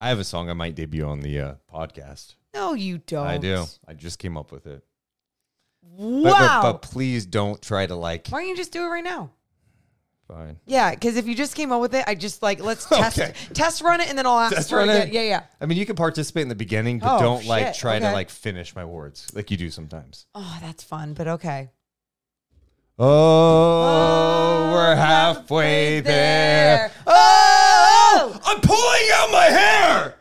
I have a song I might debut on the uh, podcast. No, you don't. I do. I just came up with it. Wow. But, but, but please don't try to like. Why don't you just do it right now? Fine. Yeah, because if you just came up with it, I just like let's test Okay. test run it and then I'll ask Test for run it. Yeah, yeah. I mean, you can participate in the beginning, but Oh, don't like shit. try to Okay. like finish my words like you do sometimes. Oh, that's fun, but okay. Oh, we're halfway there. Oh, I'm pulling out my hair.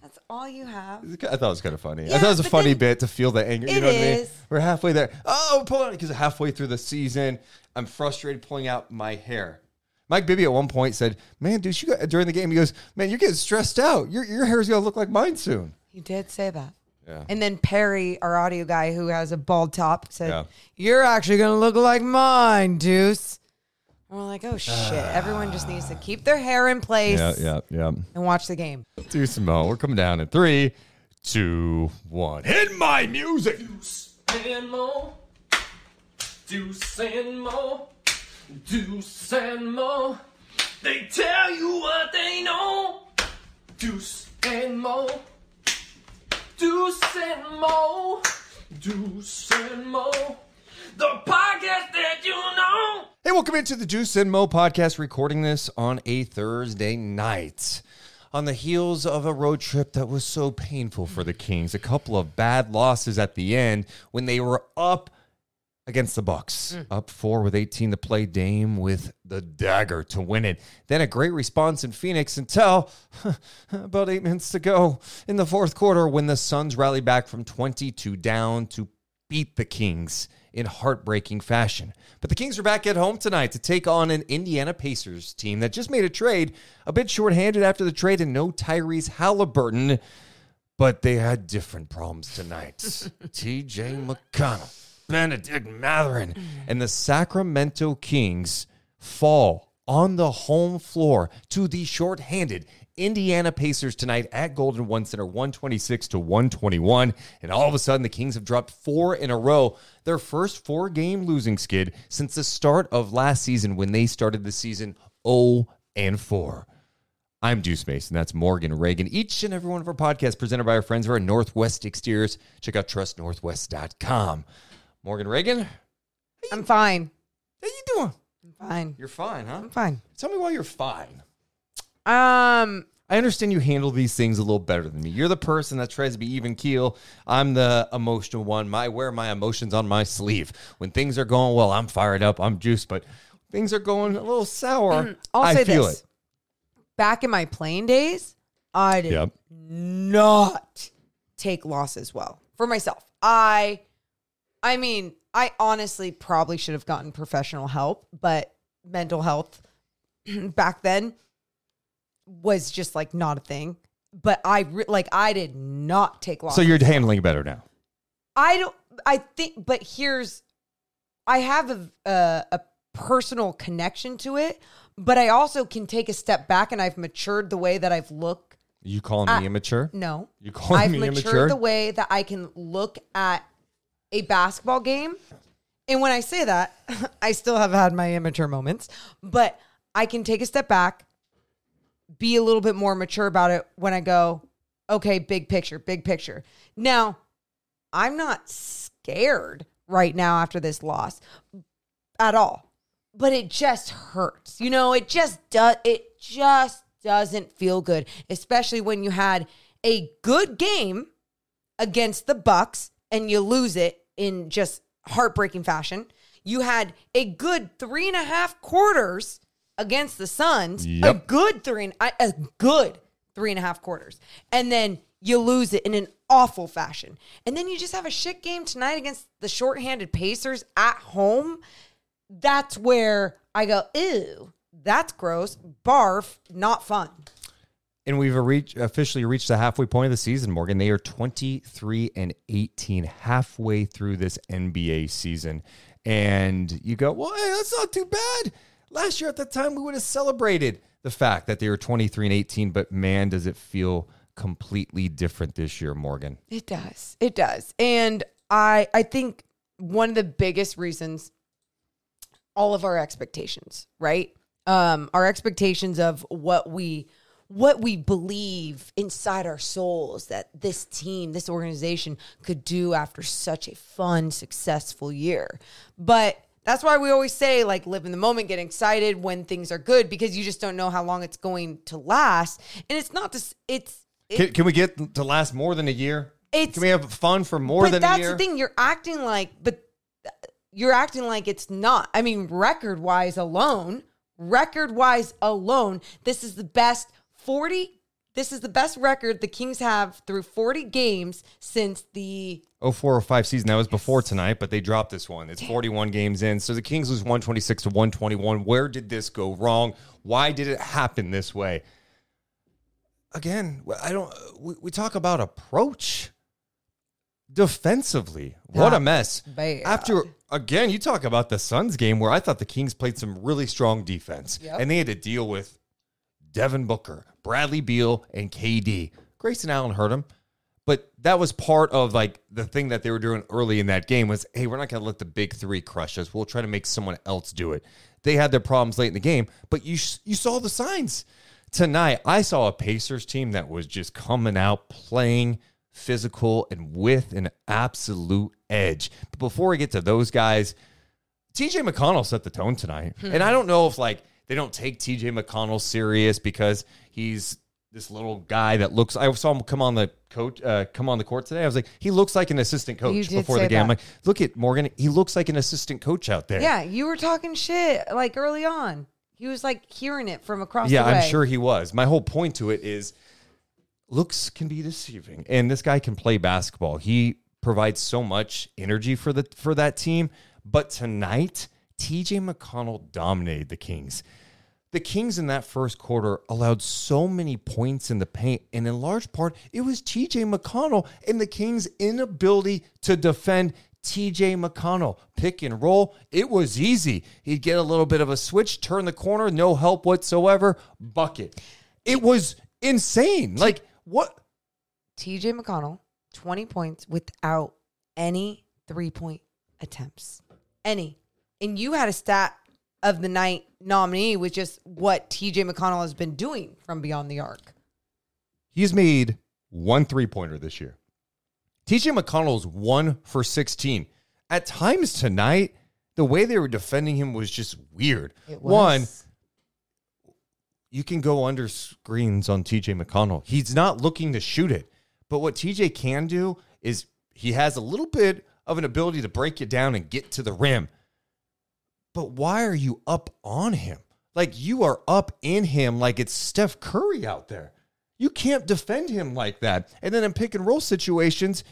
that's all you have. I thought it was kind of funny. I thought it was a funny then- bit to feel the anger. You know what I mean? We're halfway there. Oh, pull it because halfway through the season, I'm frustrated pulling out my hair. Mike Bibby at one point said, "Man, dude, you got during the game." He goes, "Man, you're getting stressed out. Your your hair's gonna look like mine soon." He did say that. Yeah. And then Perry, our audio guy who has a bald top, said, Yeah. You're actually to look like mine, Deuce. And we're like, Oh shit. Everyone just needs to keep their hair in place Yeah, yeah, yeah. and watch the game. Do some more. We're coming down in three, two, one. Hit my music. and more. Deuce and more. Deuce and more. They tell you what they know. Deuce and more. Deuce and more. Deuce and more. The podcast that you know. Hey, welcome into the Deuce and Mo podcast, recording this on a Thursday night. On the heels of a road trip that was so painful for the Kings, a couple of bad losses at the end when they were up against the Bucks, mm. up four with 18 to play, Dame with the dagger to win it. Then a great response in Phoenix until about eight minutes to go in the fourth quarter when the Suns rallied back from 22 down to beat the Kings in heartbreaking fashion. But the Kings are back at home tonight to take on an Indiana Pacers team that just made a trade, a bit shorthanded after the trade, and no Tyrese Halliburton. But they had different problems tonight. TJ McConnell, Bennedict Mathurin, and the Sacramento Kings fall on the home floor to the shorthanded Indiana Pacers tonight at Golden One Center, 126 to 121. And all of a sudden, the Kings have dropped four in a row, their first four game losing skid since the start of last season when they started the season 0 and 4. I'm Deuce Mason. That's Morgan Ragan. Each and every one of our podcasts presented by our friends over at Northwest Exteriors. Check out trustnorthwest.com. Morgan Ragan, I'm fine. how you doing? I'm fine. You're fine, huh? I'm fine. Tell me why you're fine. Um, I understand you handle these things a little better than me. You're the person that tries to be even keel. I'm the emotional one. My wear my emotions on my sleeve. When things are going well, I'm fired up. I'm juiced. But things are going a little sour. I'll I say feel this. it. Back in my playing days, I did Yep. not take losses well for myself. I I mean, I honestly probably should have gotten professional help, but mental health back then was just like not a thing. But I re- like I did not take long. So you're handling it better now. I don't. I think, but here's, I have a, a a personal connection to it, but I also can take a step back, and I've matured the way that I've looked You calling me immature? No. You calling I've me matured immature? the way that I can look at a basketball game. And when I say that, I still have had my immature moments, but I can take a step back, be a little bit more mature about it when I go, okay, big picture, big picture. Now, I'm not scared right now after this loss at all. But it just hurts. You know, it just does it just doesn't feel good, especially when you had a good game against the Bucks and you lose it in just heartbreaking fashion. You had a good three and a half quarters against the Suns, a good three, and a good three and a half quarters, and then you lose it in an awful fashion, and then you just have a shit game tonight against the shorthanded Pacers at home. That's where I go, ew, that's gross, barf, not fun. And we've reached, officially reached the halfway point of the season, Morgan. They are 23 and 18 halfway through this NBA season. And you go, well, hey, that's not too bad. Last year at that time, we would have celebrated the fact that they were 23 and 18, but man, does it feel completely different this year, Morgan. It does. It does. And I I think one of the biggest reasons all of our expectations, right? Um our expectations of what we what we believe inside our souls that this team, this organization could do after such a fun, successful year. But that's why we always say, like, live in the moment, get excited when things are good, because you just don't know how long it's going to last. And it's not just, it's, it- Can, can we get to last more than a year? It's- can we have fun for more than a year? That's the thing. You're acting like, but you're acting like it's not. I mean, record wise alone, record wise alone, this is the best 40. This is the best record the Kings have through 40 games since the 0405 season. That was before tonight, but they dropped this one. It's 41 games in. So the Kings lose 126 to 121. Where did this go wrong? Why did it happen this way? Again, I don't we, we talk about approach defensively. What a mess. bad. Uh, After again, you talk about the Suns game where I thought the Kings played some really strong defense Yep. and they had to deal with Devin Booker, Bradley Beal, and KD. Grayson Allen hurt him. But that was part of like the thing that they were doing early in that game was, hey, we're not going to let the big three crush us. We'll try to make someone else do it. They had their problems late in the game, but you you saw the signs tonight. I saw a Pacers team that was just coming out playing physical and with an absolute edge. But before we get to those guys, TJ McConnell set the tone tonight. Hmm. And I don't know if like they don't take TJ McConnell serious because he's this little guy that looks I saw him come on the coach uh, come on the court today. I was like, he looks like an assistant coach before the game. I'm like, look at Morgan, he looks like an assistant coach out there. Yeah, you were talking shit like early on. He was like hearing it from across Yeah, the way. I'm sure he was. My whole point to it is looks can be deceiving. And this guy can play basketball. He provides so much energy for the for that team. But tonight, TJ McConnell dominated the Kings. The Kings in that first quarter allowed so many points in the paint, and in large part, it was TJ McConnell and the Kings' inability to defend TJ McConnell. Pick and roll, it was easy. He'd get a little bit of a switch, turn the corner, no help whatsoever, bucket. It was insane. Like, what? TJ McConnell, 20 points without any three point attempts. Any. And you had a stat of the night nominee with just what TJ McConnell has been doing from beyond the arc. He's made one three pointer this year. TJ McConnell's one for 16. At times tonight, the way they were defending him was just weird. It One, you can go under screens on TJ McConnell. He's not looking to shoot it. But what TJ can do is he has a little bit of an ability to break you down and get to the rim. But why are you up on him? Like you are up in him like it's Steph Curry out there. You can't defend him like that. And then in pick and roll situations,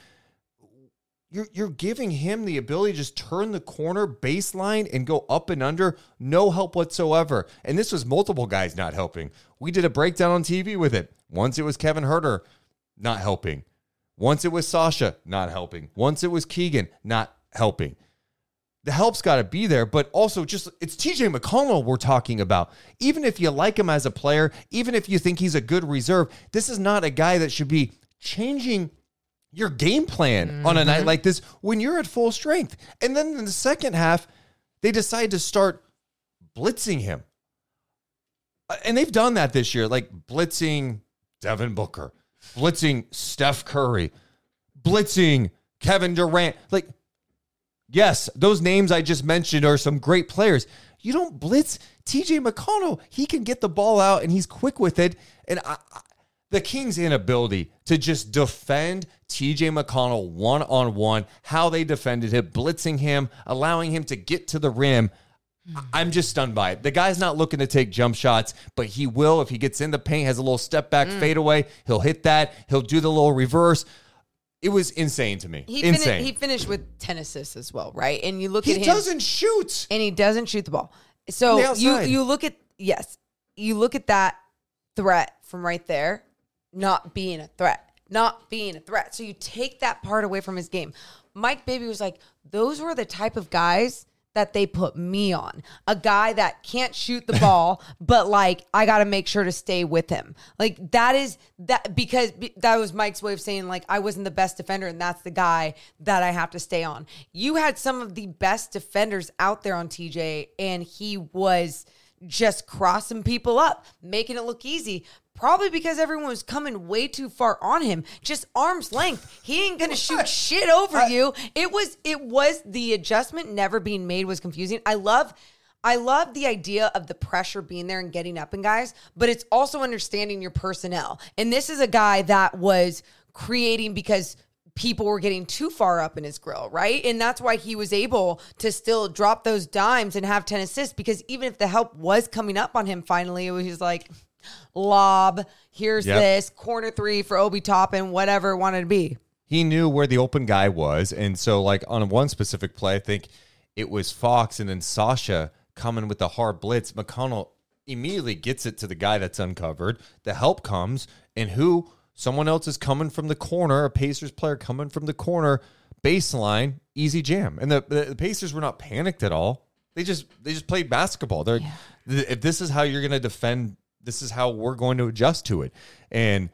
you're you're giving him the ability to just turn the corner baseline and go up and under, no help whatsoever. And this was multiple guys not helping. We did a breakdown on TV with it. Once it was Kevin Huerter not helping. Once it was Sasha not helping. Once it was Keegan not helping. The help's got to be there, but also just it's TJ McConnell we're talking about. Even if you like him as a player, even if you think he's a good reserve, this is not a guy that should be changing your game plan on a night like this when you're at full strength. And then in the second half, they decide to start blitzing him. Uh, And they've done that this year, like blitzing Devin Booker, blitzing Steph Curry, blitzing Kevin Durant. Like, yes, those names I just mentioned are some great players. You don't blitz TJ McConnell. He can get the ball out and he's quick with it. And I, I- the Kings' inability to just defend TJ McConnell one on one, how they defended him, blitzing him, allowing him to get to the rim. I'm just stunned by it. The guy's not looking to take jump shots, but he will if he gets in the paint, has a little step back mm. fadeaway. He'll hit that. He'll do the little reverse. It was insane to me. He, insane. Finished, he finished with 10 assists as well, right? And you look He at him. He doesn't shoot. and he doesn't shoot the ball. So the you you look at yes, you look at that threat from right there, not being a threat, not being a threat. So you take that part away from his game. Mike Bibby was like, those were the type of guys that they put me on. A guy that can't shoot the ball, but like I got to make sure to stay with him. Like that is that because that was Mike's way of saying like I wasn't the best defender and that's the guy that I have to stay on. You had some of the best defenders out there on TJ and he was just crossing people up, making it look easy. Probably because everyone was coming way too far on him, just arm's length. He ain't gonna shoot shit over you. It was, it was the adjustment never being made was confusing. I love, I love the idea of the pressure being there and getting up and guys, but it's also understanding your personnel. And this is a guy that was creating because people were getting too far up in his grill, right? And that's why he was able to still drop those dimes and have 10 assists because even if the help was coming up on him finally, it was like lob, here's Yep. this corner three for Obi Toppin, whatever it wanted to be. he knew where the open guy was. And so, like, on one specific play, I think it was Fox and then Sasha coming with the hard blitz. McConnell immediately gets it to the guy that's uncovered. The help comes, and who? Someone else is coming from the corner, a Pacers player coming from the corner, baseline, easy jam. And the, the, Pacers were not panicked at all. They just they just played basketball. They're th- if this is how you're going to defend, this is how we're going to adjust to it. And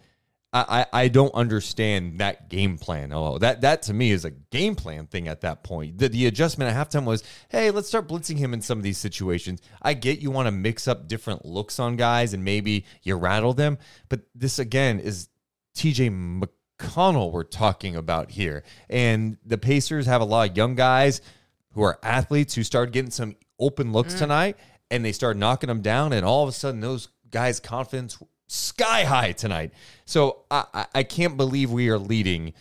I, I I don't understand that game plan. Oh, that that to me is a game plan thing at that point. The, the adjustment at halftime was, hey, let's start blitzing him in some of these situations. I get you want to mix up different looks on guys and maybe you rattle them, but this again is TJ McConnell we're talking about here. And the Pacers have a lot of young guys who are athletes who started getting some open looks mm. tonight and they started knocking them down. And all of a sudden, those guys' confidence sky high tonight. So I, I- I can't believe we are leading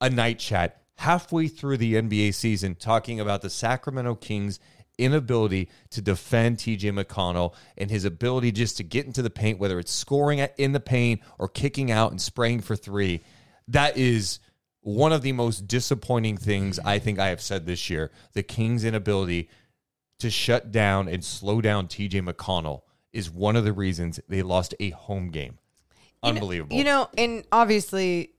a night chat halfway through the NBA season talking about the Sacramento Kings inability to defend TJ McConnell and his ability just to get into the paint, whether it's scoring in the paint or kicking out and spraying for three. That is one of the most disappointing things I think I have said this year. The Kings' inability to shut down and slow down TJ McConnell is one of the reasons they lost a home game. You know- Unbelievable. You know, and obviously,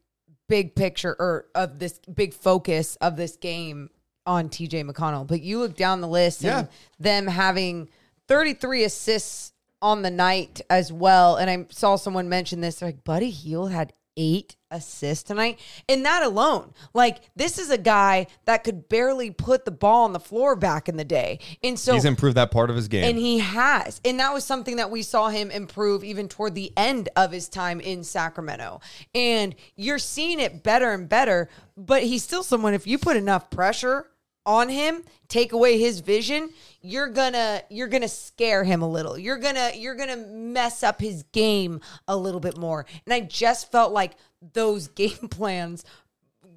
big picture or of this big focus of this game on TJ McConnell. But you look down the list and them having 33 assists on the night as well. And I saw someone mention this. They're like, Buddy Hield had eight assists tonight. And that alone, like, this is a guy that could barely put the ball on the floor back in the day. And so He's improved that part of his game. and he has. And that was something that we saw him improve even toward the end of his time in Sacramento. And you're seeing it better and better, but he's still someone if you put enough pressure on him, take away his vision, you're to you're to scare him a little. You're to you're to mess up his game a little bit more. And I just felt like those game plans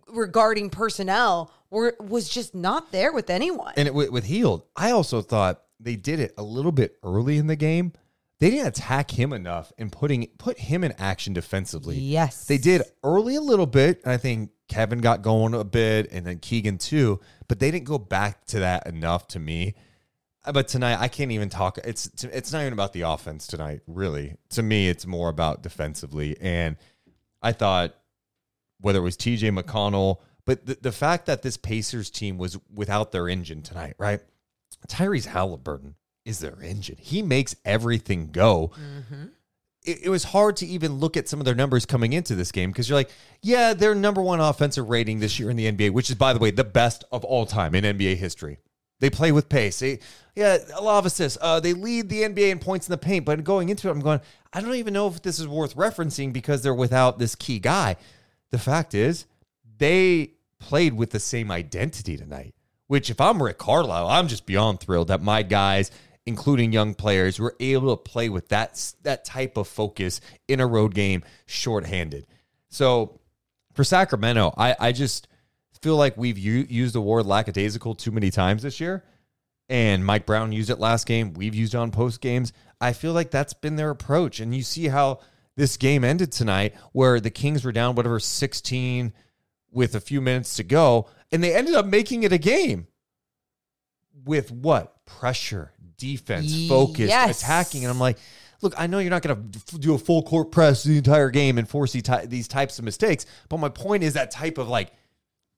regarding personnel were was just not there with anyone. and it, with, with Hield, I also thought they did it a little bit early in the game. They didn't attack him enough and putting put him in action defensively. Yes. They did early a little bit. And I think Kevin got going a bit and then Keegan too, but they didn't go back to that enough to me. Uh, But tonight I can't even talk it's it's not even about the offense tonight, really. To me it's more about defensively and I thought whether it was TJ McConnell, But the, the fact that this Pacers team was without their engine tonight, right? Tyrese Halliburton is their engine. He makes everything go. It, it was hard to even look at some of their numbers coming into this game because you're like, yeah, they're number one offensive rating this year in the NBA, which is, by the way, the best of all time in NBA history. They play with pace. They, yeah, a lot of assists. Uh, they lead the NBA in points in the paint. But going into it, I'm going, I don't even know if this is worth referencing because they're without this key guy. The fact is, they played with the same identity tonight. Which, if I'm Rick Carlisle, I'm just beyond thrilled that my guys, including young players, were able to play with that that type of focus in a road game, shorthanded. So for Sacramento, I, I just feel like we've u- used the word lackadaisical too many times this year. And Mike Brown used it last game. We've used it on post games. I feel like that's been their approach. And you see how this game ended tonight, where the Kings were down, whatever, 16 with a few minutes to go, and they ended up making it a game with what? Pressure, defense, focused Yes. attacking. And I'm like, look, I know you're not going to do a full court press the entire game and force these these types of mistakes, but my point is that type of like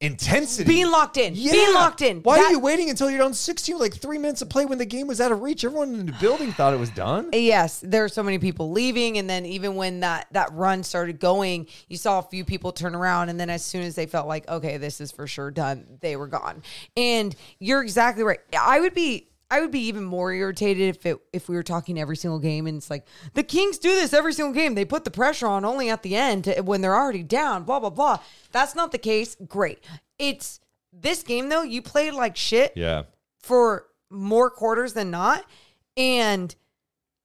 intensity. Being locked in. Being locked in. Why That- are you waiting until you're down 16 like three minutes of play when the game was out of reach? Everyone in the building thought it was done. Yes, there are so many people leaving, and then even when that that run started going, you saw a few people turn around, and then as soon as they felt like okay, this is for sure done, they were gone. And you're exactly right. I would be. I would be even more irritated if it if we were talking every single game and it's like the Kings do this every single game. They put the pressure on only at the end to, when they're already down. Blah blah blah. That's not the case. Great. It's this game though. You played like shit Yeah. for more quarters than not. And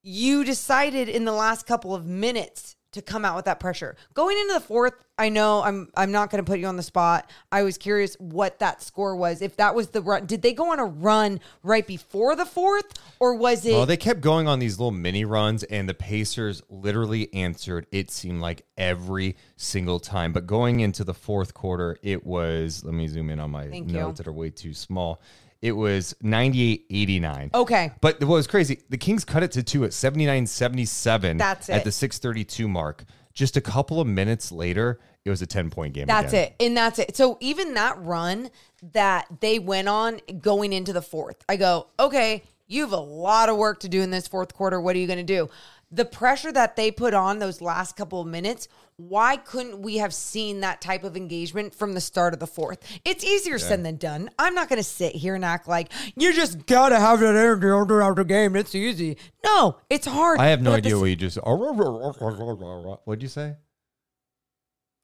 you decided in the last couple of minutes to come out with that pressure. Going into the fourth, I know I'm I'm not going to put you on the spot. I was curious what that score was. If that was the run, did they go on a run right before the fourth, or was it? Well, they kept going on these little mini runs, and the Pacers literally answered. It seemed like every single time. But going into the fourth quarter, it was. Let me zoom in on my Thank you. notes that are way too small. It was 98 89. okay, But what was crazy, the Kings cut it to two at 79 77 That's at the 632 mark. Just a couple of minutes later, it was a 10 point game. That's again. it. And that's it. So even that run that they went on going into the fourth, I go, okay, you have a lot of work to do in this fourth quarter. What are you going to do? The pressure that they put on those last couple of minutes, why couldn't we have seen that type of engagement from the start of the fourth? It's easier said than done. I'm not going to sit here and act like you just got to have that energy all throughout the game. It's easy. No, it's hard. I have no But idea s- what you just. What did you say?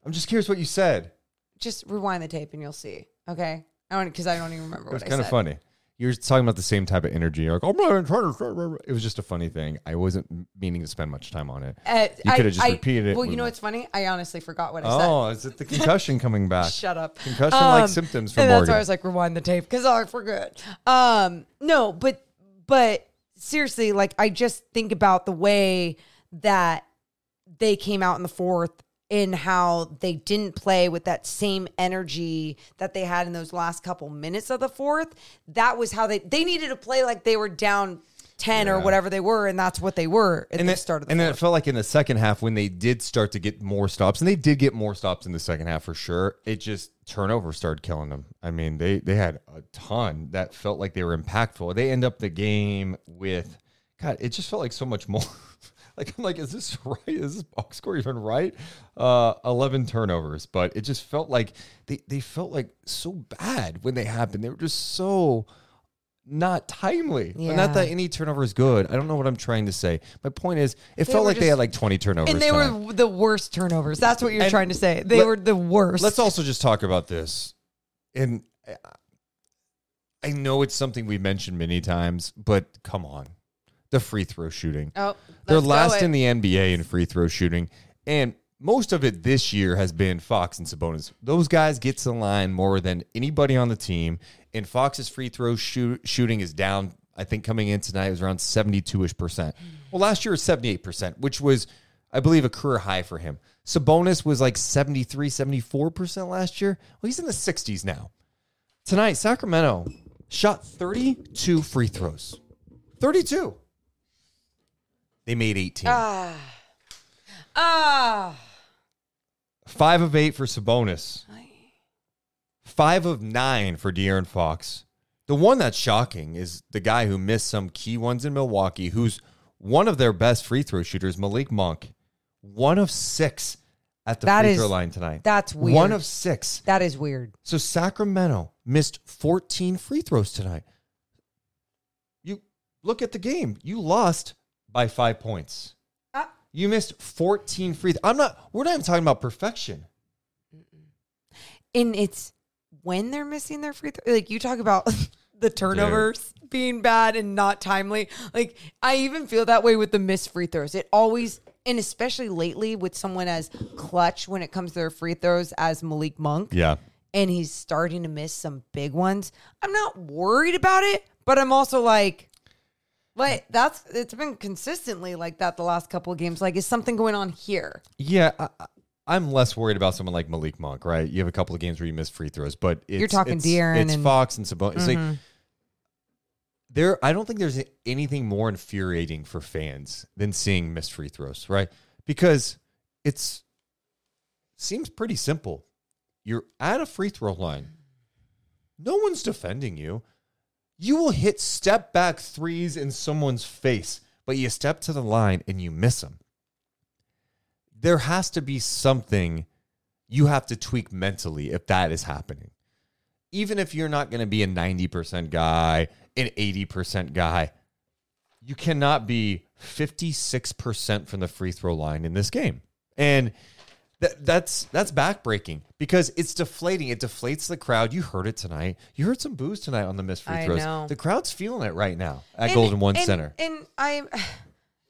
I'm just curious what you said. Just rewind the tape and you'll see. Okay. I don't because I don't even remember It was kind of funny. You were talking about the same type of energy. You're like, oh, man, trying to. It was just a funny thing. I wasn't meaning to spend much time on it. Uh, you could have just I- repeated it. Well, you know what's funny? I honestly forgot what I said. Oh, is it the concussion coming back? Shut up. Concussion like Um, symptoms for and that's why I was like, rewind the tape because I forgot. Um, no, but but seriously, like I just think about the way that they came out in the fourth and how they didn't play with that same energy that they had in those last couple minutes of the fourth. That was how they they needed to play like they were down ten or whatever they were, and that's what they were at and the then, start of the and then it felt like in the second half when they did start to get more stops, and they did get more stops in the second half for sure. It just turnover started killing them. I mean, they they had a ton that felt like they were impactful. They end up the game with God. It just felt like so much more. like I'm like, is this right? Is this box score even right? Uh, Eleven turnovers, but it just felt like they they felt like so bad when they happened. They were just so not timely. And not that any turnover is good. I don't know what I'm trying to say. My point is, it felt were like they had like 20 turnovers. and they tonight. were the worst turnovers. That's what you're And trying to say. They let- were the worst. Let's also just talk about this. And I know it's something we've mentioned many times, but come on. The free throw shooting. Oh, They're last in the NBA in free throw shooting. And most of it this year has been Fox and Sabonis. Those guys get to the line more than anybody on the team. And Fox's free throw shoot, shooting is down. I think coming in tonight it was around 72 ish percent. Well, last year it was 78 percent, which was, I believe, a career high for him. Sabonis was like 73, 74 percent last year. Well, he's in the 60s now. Tonight, Sacramento shot 32 free throws. 32. They made 18. Ah, Ah. Five of eight for Sabonis. Five of nine for De'Aaron Fox. The one that's shocking is the guy who missed some key ones in Milwaukee, who's one of their best free throw shooters, Malik Monk. One of six at the That free is- throw line tonight. that's weird. One of six. That is weird. So Sacramento missed 14 free throws tonight. You look at the game. You lost by five points. Ah. You missed 14 free. Th- I'm not. We're not even talking about perfection. And it's when they're missing their free throw. Like you talk about the turnovers being bad and not timely. Like I even feel that way with the missed free throws. It always, and especially lately with someone as clutch when it comes to their free throws as Malik Monk. Yeah. And he's starting to miss some big ones. I'm not worried about it, but I'm also like, like that's it's been consistently like that the last couple of games. Like, is something going on here? Yeah. I, I'm less worried about someone like Malik Monk, right? You have a couple of games where you miss free throws, but it's, You're talking it's, De'Aaron It's and- Fox and Sabonis. It's like mm-hmm. there. I don't think there's anything more infuriating for fans than seeing missed free throws, right? Because it's seems pretty simple. You're at a free throw line. No one's defending you. You will hit step back threes in someone's face, but you step to the line and you miss them. There has to be something you have to tweak mentally if that is happening. Even if you're not going to be a 90% guy, an 80% guy, you cannot be 56% from the free throw line in this game. And that, that's that's backbreaking because it's deflating. It deflates the crowd. You heard it tonight. You heard some booze tonight on the missed free I throws. know. The crowd's feeling it right now at And- Golden One and- Center. And I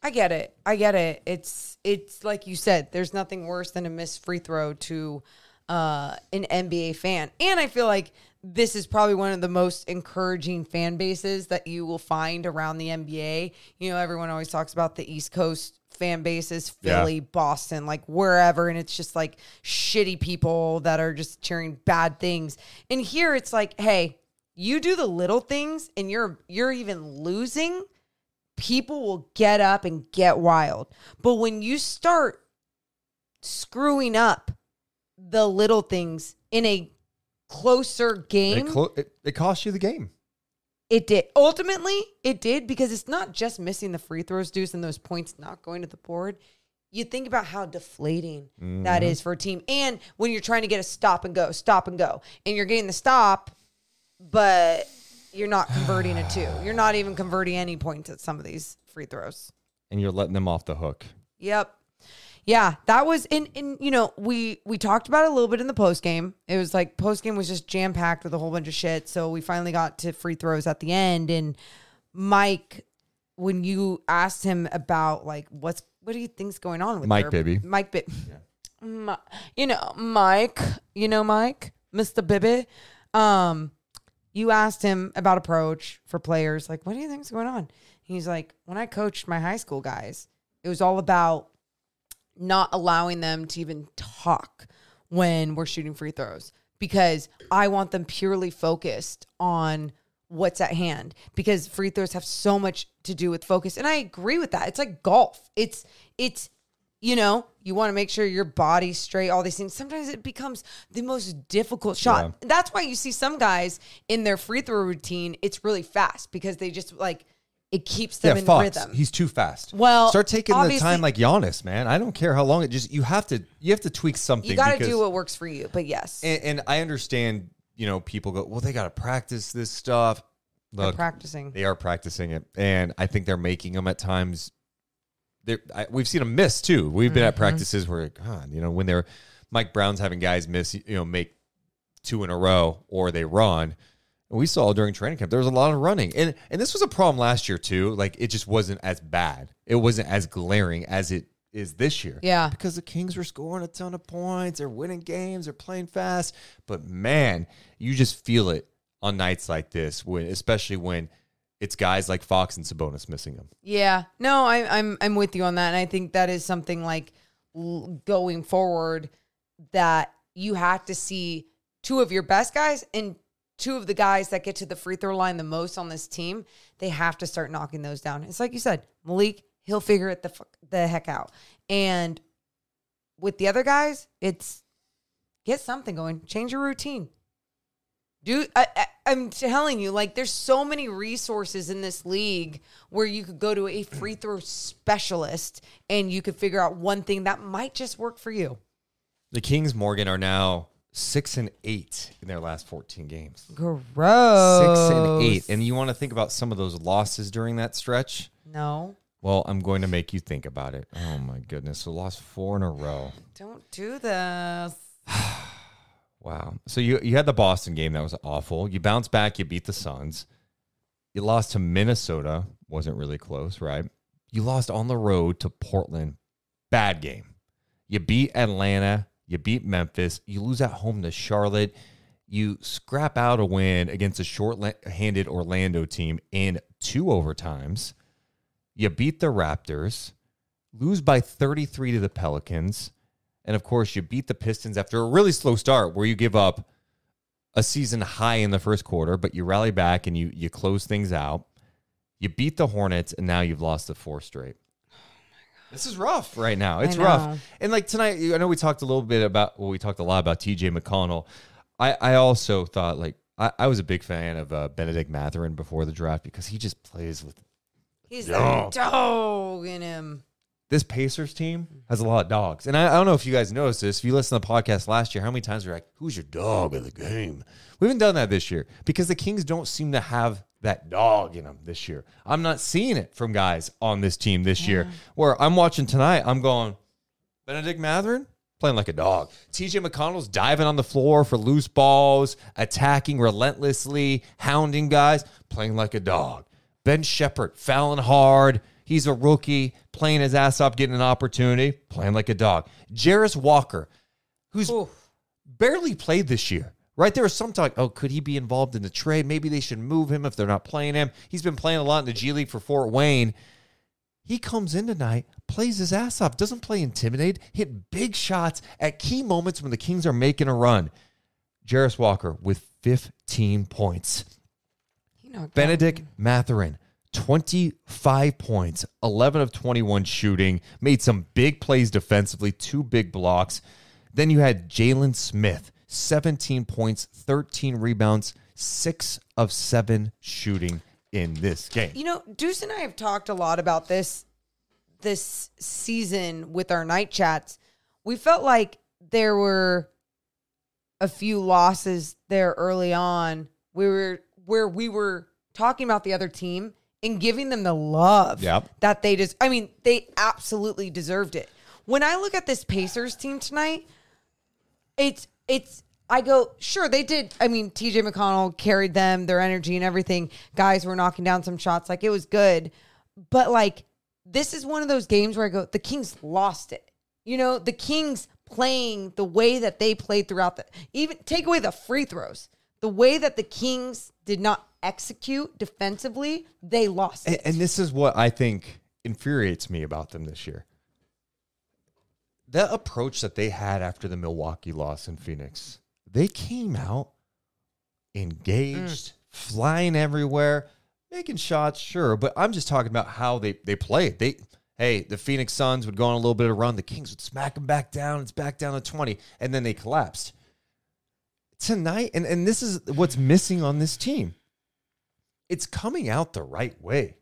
I get it. I get it. It's it's like you said, there's nothing worse than a missed free throw to uh an NBA fan. And I feel like this is probably one of the most encouraging fan bases that you will find around the NBA. You know, everyone always talks about the East Coast fan bases, Yeah. Philly, Boston, like wherever, and it's just like shitty people that are just cheering bad things. And here it's like, hey, you do the little things and you're you're even losing people will get up and get wild. But when you start screwing up the little things in a closer It, game, clo- it, it cost you the game. It did. Ultimately, it did because it's not just missing the free throws, dudes, and those points not going to the board. You think about how deflating that mm-hmm. is for a team. And when you're trying to get a stop and go, stop and go, and you're getting the stop, but you're not converting a two. You're not even converting any points at some of these free throws. And you're letting them off the hook. Yep. Yeah, that was in in you know, we we talked about it a little bit in the post game. It was like post game was just jam packed with a whole bunch of shit. So we finally got to free throws at the end and Mike when you asked him about like what's what do you think's going on with Mike their- Bibby. Mike Bibby. Mi- you know, Mike, you know Mike, Mr. Bibby. Um you asked him about approach for players like what do you think's going on? He's like when I coached my high school guys, it was all about not allowing them to even talk when we're shooting free throws because I want them purely focused on what's at hand because free throws have so much to do with focus and I agree with that. It's like golf. It's it's you know, you want to make sure your body's straight, all these things. Sometimes it becomes the most difficult shot. That's why you see some guys in their free throw routine, it's really fast because they just like it keeps them yeah, in Fox. rhythm. He's too fast. Well, start taking the time like Giannis, man. I don't care how long it just you have to you have to tweak something. you got to do what works for you. But yes. and, and I understand, you know, people go, well, they got to practice this stuff. They're practicing. they are practicing it, and I think they're making them at times. They're, I, we've seen them miss too. We've been at Mm-hmm. practices where, God, you know, when they're Mike Brown's having guys miss, you know, make two in a row or they run. We saw during training camp there was a lot of running, and and this was a problem last year too. Like it just wasn't as bad. It wasn't as glaring as it is this year. Yeah. because the Kings were scoring a ton of points. They're winning games. They're playing fast. But man, you just feel it on nights like this, when especially when it's guys like Fox and Sabonis missing them. Yeah, no, I, I'm I'm with you on that, and I think that is something like l- going forward that you have to see two of your best guys and two of the guys that get to the free throw line the most on this team. They have to start knocking those down. It's like you said, Malik, he'll figure it the the heck out, and with the other guys, it's get something going, change your routine. Do I, I, I'm telling you, like, there's so many resources in this league where you could go to a free throw specialist and you could figure out one thing that might just work for you. The Kings, Morgan, are now six and eight in their last 14 games. Gross. Six and eight. And you want to think about some of those losses during that stretch? No, Well, I'm going to make you think about it. Oh my goodness. So lost four in a row. don't do this. Wow. So you you had the Boston game that was awful. You bounced back, you beat the Suns. You lost to Minnesota, wasn't really close, right? You lost on the road to Portland. Bad game. You beat Atlanta, you beat Memphis, you lose at home to Charlotte. You scrap out a win against a short-handed Orlando team in two overtimes. You beat the Raptors, lose by 33 to the Pelicans. And of course, you beat the Pistons after a really slow start where you give up a season high in the first quarter, but you rally back and you you close things out. You beat the Hornets, and now you've lost the four straight. This is rough right now. It's rough. And like tonight, I know we talked a little bit about, well, we talked a lot about TJ McConnell. I, I also thought, like, I, I was a big fan of uh, Bennedict Mathurin before the draft because he just plays with He's Dog. the dog in him. this Pacers team has a lot of dogs. And I, I don't know if you guys noticed this. If you listened to the podcast last year, how many times we're like, who's your dog of the game? We haven't done that this year because the Kings don't seem to have that dog in them this year. I'm not seeing it from guys on this team this year where I'm watching tonight, I'm going, Bennedict Mathurin playing like a dog. TJ McConnell's diving on the floor for loose balls, attacking relentlessly, hounding guys, playing like a dog. Ben Sheppard fouling hard. He's a rookie, playing his ass off, getting an opportunity, playing like a dog. Jarace Walker, who's barely played this year. Right there was some talk. Oh, could he be involved in the trade? Maybe they should move him if they're not playing him. He's been playing a lot in the G League for Fort Wayne. He comes in tonight, plays his ass off, doesn't play intimidate, hit big shots at key moments when the Kings are making a run. Jarace Walker with 15 points. Bennedict Mathurin, 25 points, 11 of 21 shooting, made some big plays defensively, two big blocks. Then you had Jalen Smith, 17 points, 13 rebounds, six of seven shooting in this game. You know, Deuce and I have talked a lot about this this season with our night chats. We felt like there were a few losses there early on. We were where we were talking about the other team and giving them the love Yep. that they just I mean, they absolutely deserved it. When I look at this Pacers team tonight, it's it's I go, sure, they did. I mean, TJ McConnell carried them, their energy and everything. Guys were knocking down some shots. Like it was good. But like this is one of those games where I go, the Kings lost it. You know, the Kings playing the way that they played throughout the even take away the free throws. The way that the Kings did not execute defensively, they lost And, it. and this is what I think infuriates me about them this year. The approach that they had after the Milwaukee loss in Phoenix, they came out engaged, mm. flying everywhere, making shots, sure. But I'm just talking about how they, they played. They hey, the Phoenix Suns would go on a little bit of run, the Kings would smack them back down, it's back down to 20, and then they collapsed. Tonight, and, and this is what's missing on this team. It's coming out the right way.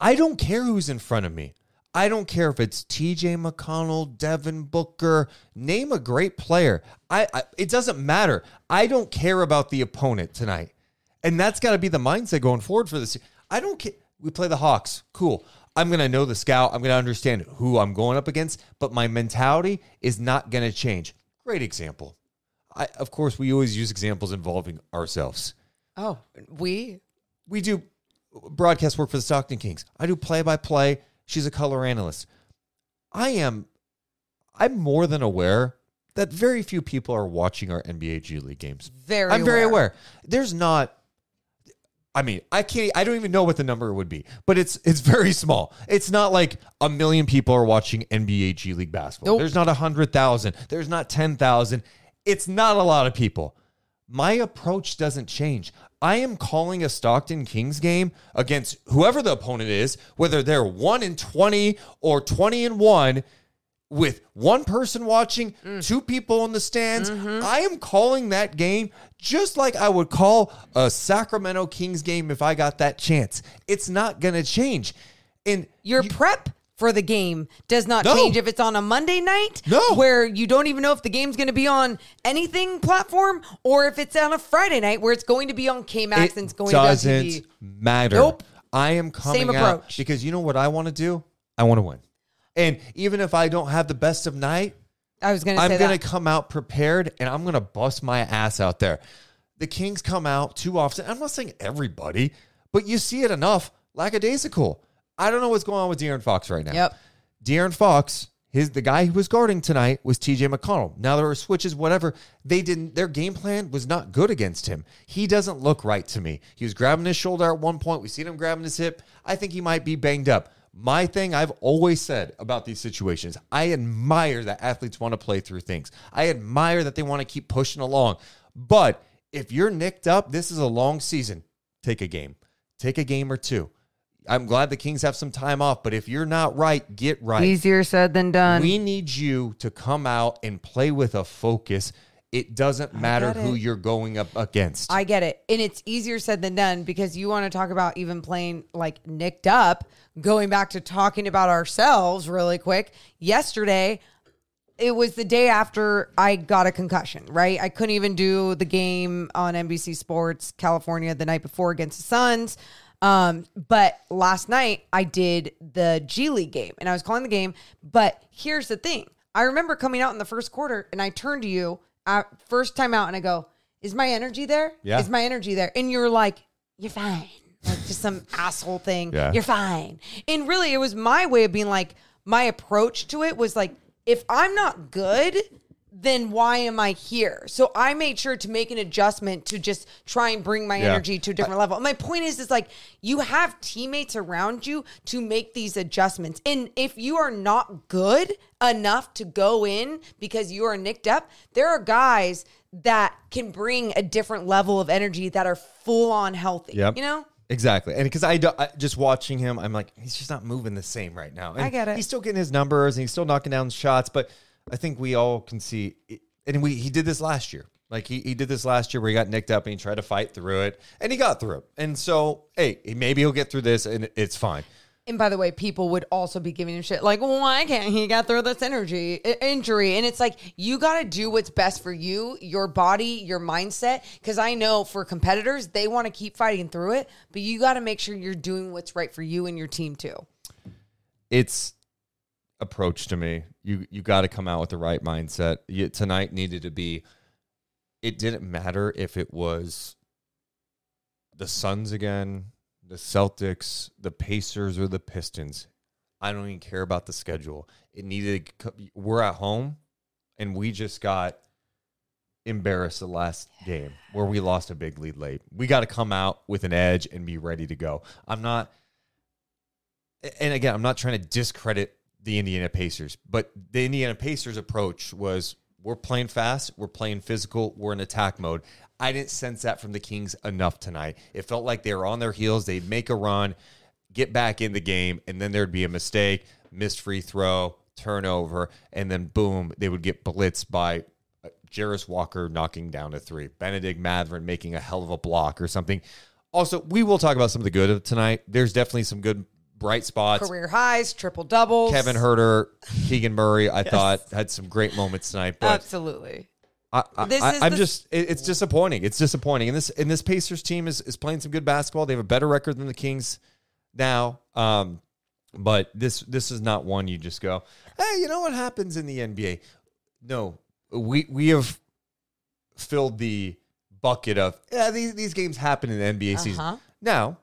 I don't care who's in front of me. I don't care if it's TJ McConnell, Devin Booker, name a great player. I, I it doesn't matter. I don't care about the opponent tonight. And that's got to be the mindset going forward for this. I don't care. We play the Hawks. Cool. I'm going to know the scout. I'm going to understand who I'm going up against, but my mentality is not going to change. Great example. I, of course, we always use examples involving ourselves oh, we we do broadcast work for the Stockton Kings. I do play by play. She's a color analyst. I am I'm more than aware that very few people are watching our NBA G League games. Very I'm very aware. aware. There's not I mean, I can't I don't even know what the number would be, but it's it's very small. It's not like a million people are watching NBA G League basketball. Nope. There's not a hundred thousand. There's not ten thousand. It's not a lot of people. My approach doesn't change. I am calling a Stockton Kings game against whoever the opponent is, whether they're 1 in 20 or 20 and 1. with one person watching, mm. two people in the stands. Mm-hmm. I am calling that game just like I would call a Sacramento Kings game if I got that chance. It's not going to change. And Your you- prep for the game does not No. change if it's on a Monday night, No. where you don't even know if the game's going to be on anything platform, or if it's on a Friday night where it's going to be on K Max it and it's going doesn't to be on TV. matter. Nope. I am coming Same out approach. because you know what I want to do? I want to win. And even if I don't have the best of night, I was going to I'm going to come out prepared and I'm going to bust my ass out there. The Kings come out too often. I'm not saying everybody, but you see it enough. Lackadaisical. I don't know what's going on with De'Aaron Fox right now. Yep. De'Aaron Fox, his the guy who was guarding tonight was TJ McConnell. Now there were switches, whatever. They didn't their game plan was not good against him. He doesn't look right to me. He was grabbing his shoulder at one point. We seen him grabbing his hip. I think he might be banged up. My thing I've always said about these situations, I admire that athletes want to play through things. I admire that they want to keep pushing along. But if you're nicked up, this is a long season. Take a game. Take a game or two. I'm glad the Kings have some time off, but if you're not right, get right. Easier said than done. We need you to come out and play with a focus. It doesn't matter who it. you're going up against. I get it. And it's easier said than done because you want to talk about even playing like nicked up, going back to talking about ourselves really quick. Yesterday, it was the day after I got a concussion, right? I couldn't even do the game on NBC Sports California the night before against the Suns. Um, but last night I did the G League game and I was calling the game. But here's the thing I remember coming out in the first quarter and I turned to you at first time out and I go, Is my energy there? Yeah. Is my energy there? And you're like, You're fine. Like just some asshole thing. Yeah. You're fine. And really, it was my way of being like, my approach to it was like, if I'm not good, then why am I here? So I made sure to make an adjustment to just try and bring my Yeah. energy to a different level. My point is, is like you have teammates around you to make these adjustments. And if you are not good enough to go in because you are nicked up, there are guys that can bring a different level of energy that are full on healthy. Yep. You know? Exactly. And because I, do- I just watching him, I'm like, he's just not moving the same right now. And I get it. He's still getting his numbers and he's still knocking down shots, but I think we all can see and we he did this last year. Like he, he did this last year where he got nicked up and he tried to fight through it and he got through it. And so, hey, maybe he'll get through this and it's fine. And by the way, people would also be giving him shit like, why can't he get through this energy injury? And it's like you got to do what's best for you, your body, your mindset. Because I know for competitors, they want to keep fighting through it, but you got to make sure you're doing what's right for you and your team too. it's approach to me. You you got to come out with the right mindset. You, tonight needed to be. It didn't matter if it was the Suns again, the Celtics, the Pacers, or the Pistons. I don't even care about the schedule. It needed. We're at home, and we just got embarrassed the last game where we lost a big lead late. We got to come out with an edge and be ready to go. I'm not and again, I'm not trying to discredit the Indiana Pacers, but the Indiana Pacers approach was we're playing fast, we're playing physical, we're in attack mode. I didn't sense that from the Kings enough tonight. It felt like they were on their heels, they'd make a run, get back in the game, and then there'd be a mistake, missed free throw, turnover, and then boom, they would get blitzed by uh, Jarace Walker knocking down a three, Bennedict Mathurin making a hell of a block or something. Also, we will talk about some of the good of tonight. There's definitely some good bright spots. Career highs, triple doubles. Kevin Huerter, Keegan Murray, I thought had some great moments tonight, but Absolutely. I, I, this is I'm the- just it, it's disappointing. It's disappointing. And this and this Pacers team is is playing some good basketball. They have a better record than the Kings now. Um, but this this is not one you just go, hey, you know what happens in the NBA? No, we we have filled the bucket of yeah these these games happen in the NBA season. Uh-huh. Now,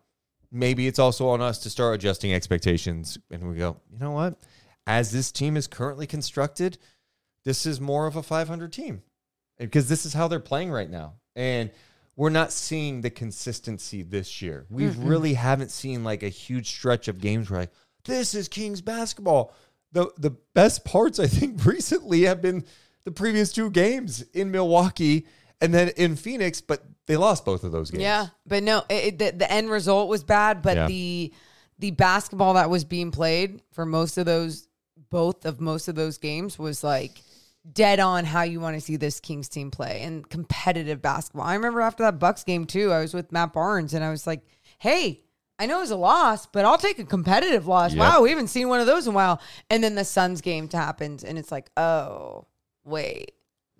maybe it's also on us to start adjusting expectations, and we go, you know what? As this team is currently constructed, this is more of a 500 team because this is how they're playing right now. And we're not seeing the consistency this year. We really haven't seen like a huge stretch of games where like, this is Kings basketball. The the best parts I think recently have been the previous two games in Milwaukee and then in Phoenix, but they lost both of those games. Yeah, but no, it, the, the end result was bad. But Yeah. the the basketball that was being played for most of those both of most of those games was like dead on how you want to see this Kings team play and competitive basketball. I remember after that Bucks game too, I was with Matt Barnes and I was like, "Hey, I know it was a loss, but I'll take a competitive loss. Yep. Wow, we haven't seen one of those in a while." And then the Suns game happens and it's like, "Oh, wait."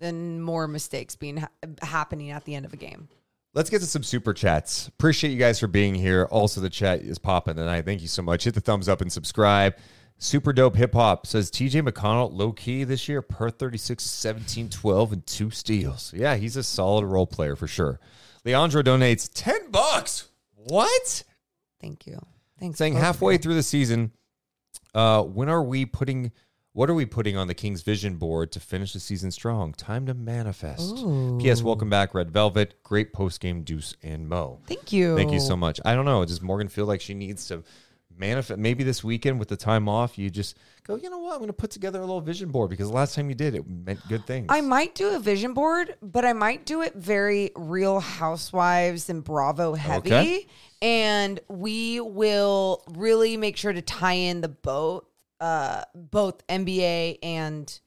Then more mistakes being ha- happening at the end of a game. Let's get to some super chats. Appreciate you guys for being here. Also, the chat is popping tonight. Thank you so much. Hit the thumbs up and subscribe. Super dope hip hop says TJ McConnell low key this year per 36, 17, 12, and two steals. Yeah, he's a solid role player for sure. Leandro donates 10 bucks. What? Thank you. Thanks. Saying halfway through the season, uh, when are we putting what are we putting on the Kings vision board to finish the season strong? Time to manifest. P.S. Welcome back, Red Velvet. Great post game deuce and Mo. Thank you. Thank you so much. I don't know. Does Morgan feel like she needs to manifest? Maybe this weekend with the time off, you just go, you know what? I'm going to put together a little vision board because the last time you did, it meant good things. I might do a vision board, but I might do it very real housewives and Bravo heavy. Okay. And we will really make sure to tie in the both uh both NBA and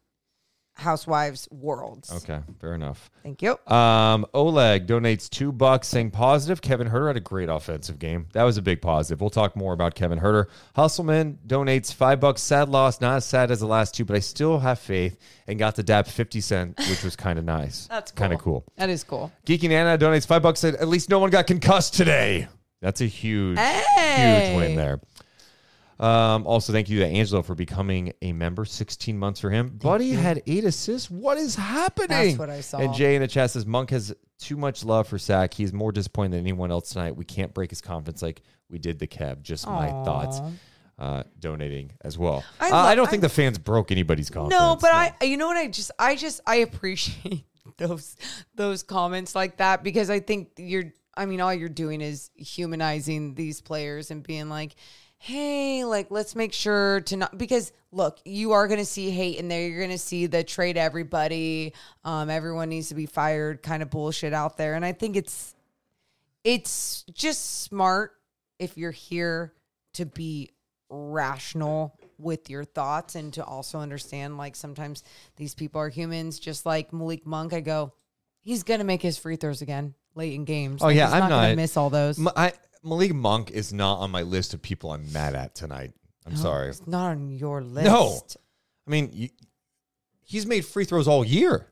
housewives worlds. okay, fair enough. Thank you. Um, Oleg donates two bucks saying positive. Kevin Huerter had a great offensive game. That was a big positive. We'll talk more about Kevin Huerter. Hustleman donates five bucks. Sad loss, not as sad as the last two, but I still have faith and got to dab 50 cent, which was kind of nice. That's kind of cool. That is cool. Geeky Nana donates five bucks. Said at least no one got concussed today. That's a huge, Hey! huge win there. Um, also, thank you to Angelo for becoming a member. 16 months for him. Buddy had eight assists. What is happening? That's what I saw. And Jay in the chat says Monk has too much love for Sac. He's more disappointed than anyone else tonight. We can't break his confidence like we did the Kev. Just my thoughts. Uh, donating as well. I lo- I don't I- think the fans broke anybody's confidence. No, but I you know what I just I just I appreciate those those comments like that because I think you're I mean all you're doing is humanizing these players and being like hey like let's make sure to not because look you are going to see hate in there. You're going to see the trade everybody um everyone needs to be fired kind of bullshit out there. And I think it's it's just smart if you're here to be rational with your thoughts and to also understand like sometimes these people are humans. Just like Malik Monk I go he's going to make his free throws again late in games. Oh, Like, yeah, he's I'm not gonna miss all those. I, Malik Monk is not on my list of people I'm mad at tonight. I'm sorry. it's not on your list No. I mean, you, he's made free throws all year.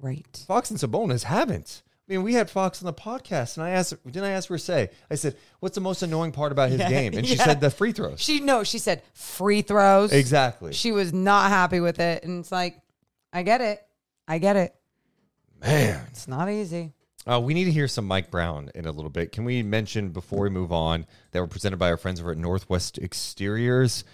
right Fox and Sabonis haven't. I mean, we had Fox on the podcast, and I asked, didn't I ask her say? I said, "What's the most annoying part about his Yeah, game?" And she yeah. said the free throws. she no she said free throws exactly. she was not happy with it and it's like I get it I get it Man, it's not easy uh, we need to hear some Mike Brown in a little bit. Can we mention before we move on that we're presented by our friends over at Northwest Exteriors?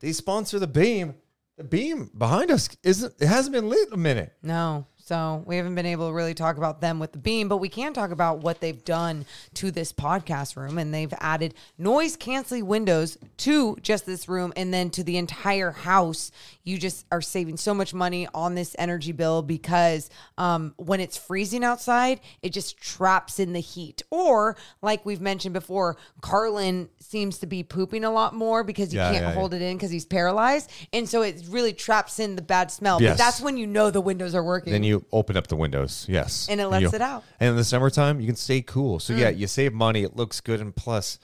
They sponsor the beam. The beam behind us isn't. It hasn't been lit in a minute. No. So we haven't been able to really talk about them with the beam, but we can talk about what they've done to this podcast room. And they've added noise canceling windows to just this room and then to the entire house. You just are saving so much money on this energy bill because um, when it's freezing outside, it just traps in the heat. Or, like we've mentioned before, Carlin seems to be pooping a lot more because he Yeah, can't yeah, hold it in because he's paralyzed. And so it really traps in the bad smell. Yes. But that's when you know the windows are working. Then you open up the windows, yes, And it lets you- it out. And in the summertime, you can stay cool. So Mm. yeah, you save money. It looks good, and plus,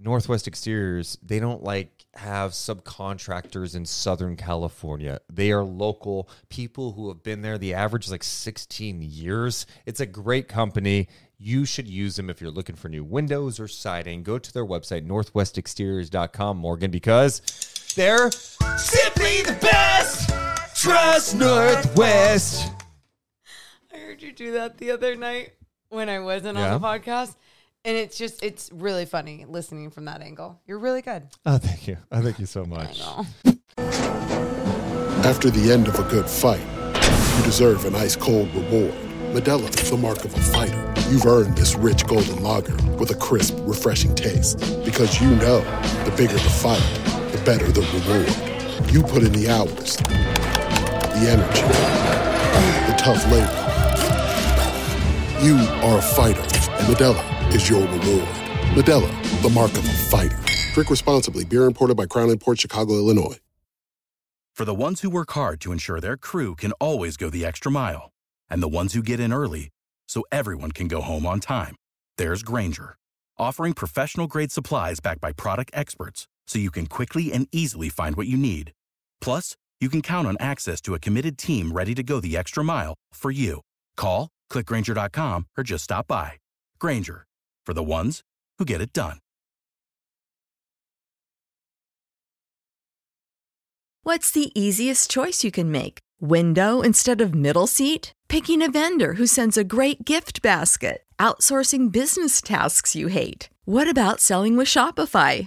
Northwest Exteriors they don't like have subcontractors in Southern California. They are local people who have been there. The average is like 16 years. It's a great company. You should use them if you're looking for new windows or siding. Go to their website, northwestexteriors.com, Morgan, because they're simply the best. Trust Northwest. I heard you do that the other night when I wasn't Yeah? on the podcast. And it's just, it's really funny listening from that angle. You're really good. Oh, thank you. Oh, thank you so much. After the end of a good fight, you deserve an ice cold reward. Modelo is the mark of a fighter. You've earned this rich golden lager with a crisp, refreshing taste. Because you know the bigger the fight, the better the reward. You put in the hours, the energy, the tough labor. You are a fighter, and Modelo is your reward. Modelo, the mark of a fighter. Drink responsibly. Beer imported by Crown Port Chicago, Illinois. For the ones who work hard to ensure their crew can always go the extra mile, and the ones who get in early so everyone can go home on time, there's Grainger, offering professional grade supplies backed by product experts so you can quickly and easily find what you need. Plus, you can count on access to a committed team ready to go the extra mile for you. Call, clickgrainger.com, or just stop by. Grainger, for the ones who get it done. What's the easiest choice you can make? Window instead of middle seat? Picking a vendor who sends a great gift basket? Outsourcing business tasks you hate? What about selling with Shopify?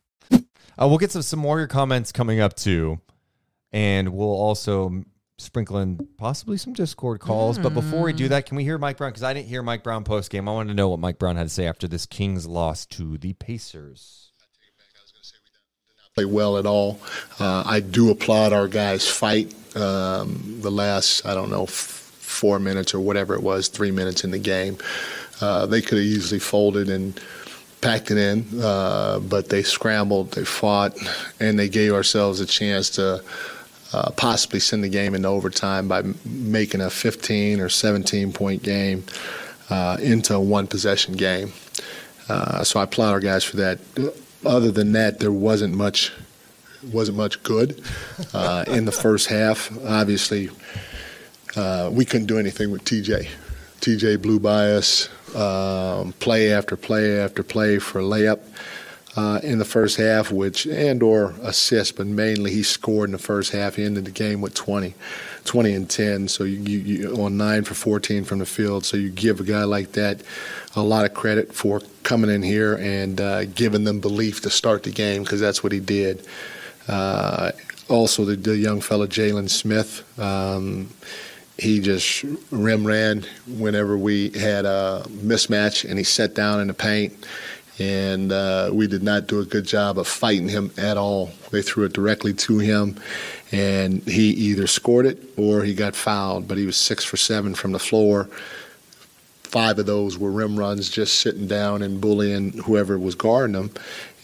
Uh, we'll get some, some more of your comments coming up too. And we'll also sprinkle in possibly some Discord calls. But before we do that, can we hear Mike Brown? Because I didn't hear Mike Brown post game. I wanted to know what Mike Brown had to say after this Kings loss to the Pacers. play well at all. Uh, I do applaud our guys' fight. Um, the last, I don't know, f- four minutes or whatever it was, three minutes in the game, uh, they could have easily folded and packed it in, uh, but they scrambled, they fought, and they gave ourselves a chance to. Uh, possibly send the game into overtime by making a 15 or 17 point game uh, into a one possession game. Uh, so I applaud our guys for that. Other than that, there wasn't much wasn't much good uh, in the first half. Obviously, uh, we couldn't do anything with TJ. TJ blew by us, um, play after play after play for layup uh, in the first half, which and or assist, but mainly he scored in the first half. He ended the game with 20, 20 and 10. So you, you, you on nine for 14 from the field. So you give a guy like that a lot of credit for coming in here and uh, giving them belief to start the game because that's what he did. Uh, also, the, the young fella Jalen Smith. Um, he just rim ran whenever we had a mismatch, and he sat down in the paint. And uh, we did not do a good job of fighting him at all. They threw it directly to him, and he either scored it or he got fouled. But he was six for seven from the floor. Five of those were rim runs, just sitting down and bullying whoever was guarding him.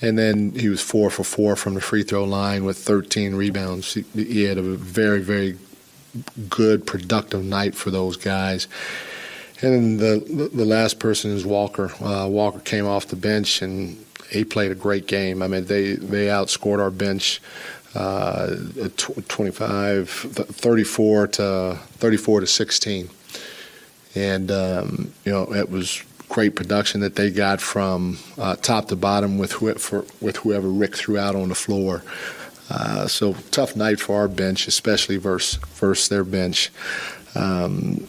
And then he was four for four from the free throw line with 13 rebounds. He, he had a very, very good, productive night for those guys. And then the the last person is Walker. Uh, Walker came off the bench and he played a great game. I mean, they they outscored our bench uh, tw- 25, 34 to 34 to 16, and um, you know it was great production that they got from uh, top to bottom with wh- for, with whoever Rick threw out on the floor. Uh, so tough night for our bench, especially versus versus their bench. Um,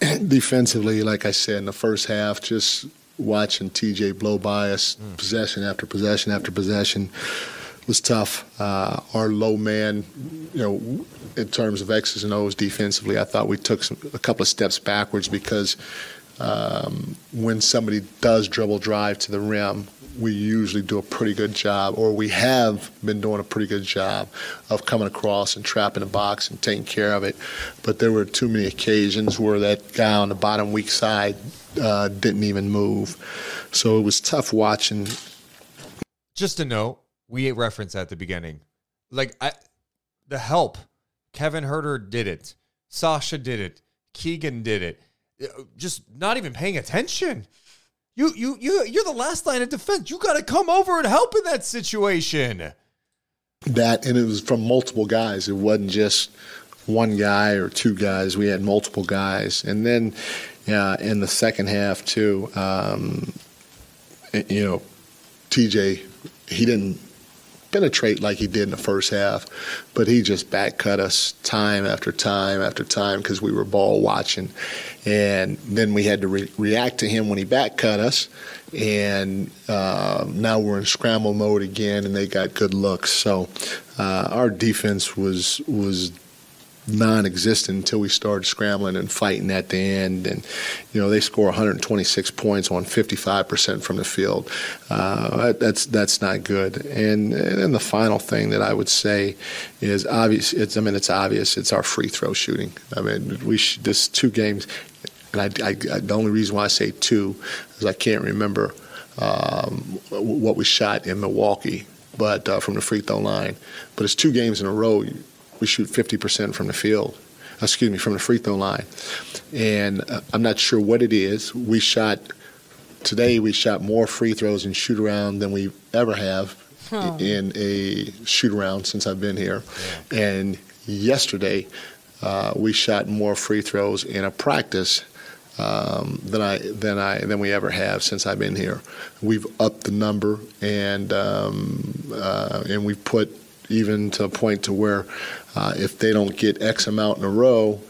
defensively, like I said in the first half, just watching TJ blow by us, possession after possession after possession, was tough. Uh, our low man, you know, in terms of X's and O's defensively, I thought we took some, a couple of steps backwards because um, when somebody does dribble drive to the rim, we usually do a pretty good job, or we have been doing a pretty good job of coming across and trapping the box and taking care of it. But there were too many occasions where that guy on the bottom weak side uh, didn't even move. So it was tough watching. Just a note, we referenced at the beginning. Like I the help. Kevin Huerter did it. Sasha did it. Keegan did it. Uh, Just not even paying attention. You you you you're the last line of defense. You got to come over and help in that situation. that, and it was from multiple guys. It wasn't just one guy or two guys. We had multiple guys, and then yeah, in the second half too. Um, you know, TJ, he didn't penetrate like he did in the first half, but he just back cut us time after time after time because we were ball watching, and then we had to re- react to him when he back cut us, and uh, now we're in scramble mode again, and they got good looks. So uh, our defense was was non-existent until we started scrambling and fighting at the end. And you know, they score 126 points on 55% from the field. Uh, that's that's not good. And, and the final thing that I would say is obvious. It's I mean, it's obvious. It's our free throw shooting. I mean, we this two games. And I, I, I, the only reason why I say two is I can't remember um, what we shot in Milwaukee, but uh, from the free throw line. But it's two games in a row we shoot 50% from the field, excuse me, from the free throw line. And uh, I'm not sure what it is. We shot, today we shot more free throws and shoot around than we ever have Oh. in a shoot around since I've been here. And yesterday uh, we shot more free throws in a practice um, than I than I than we ever have since I've been here. We've upped the number and um, uh, and we've put even to a point to where uh, if they don't get X amount in a row,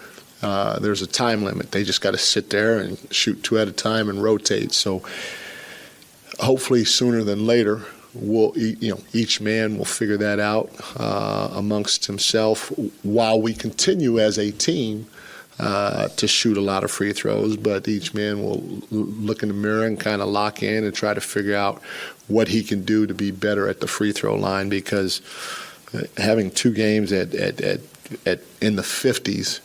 uh, there's a time limit. They just got to sit there and shoot two at a time and rotate. So hopefully sooner than later, we'll you know each man will figure that out uh, amongst himself while we continue as a team. Uh, to shoot a lot of free throws, but each man will look in the mirror and kind of lock in and try to figure out what he can do to be better at the free throw line because having two games at, at, at, at in the 50s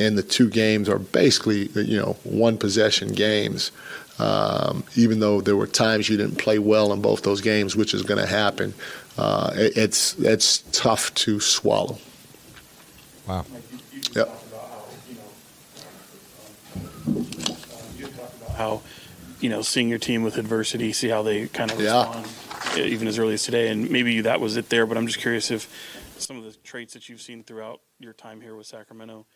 and the two games are basically you know one possession games um, even though there were times you didn't play well in both those games which is going to happen uh, it, it's it's tough to swallow Wow. yep how you know seeing your team with adversity, see how they kind of Yeah. respond, even as early as today. And maybe that was it there, but I'm just curious if some of the traits that you've seen throughout your time here with Sacramento.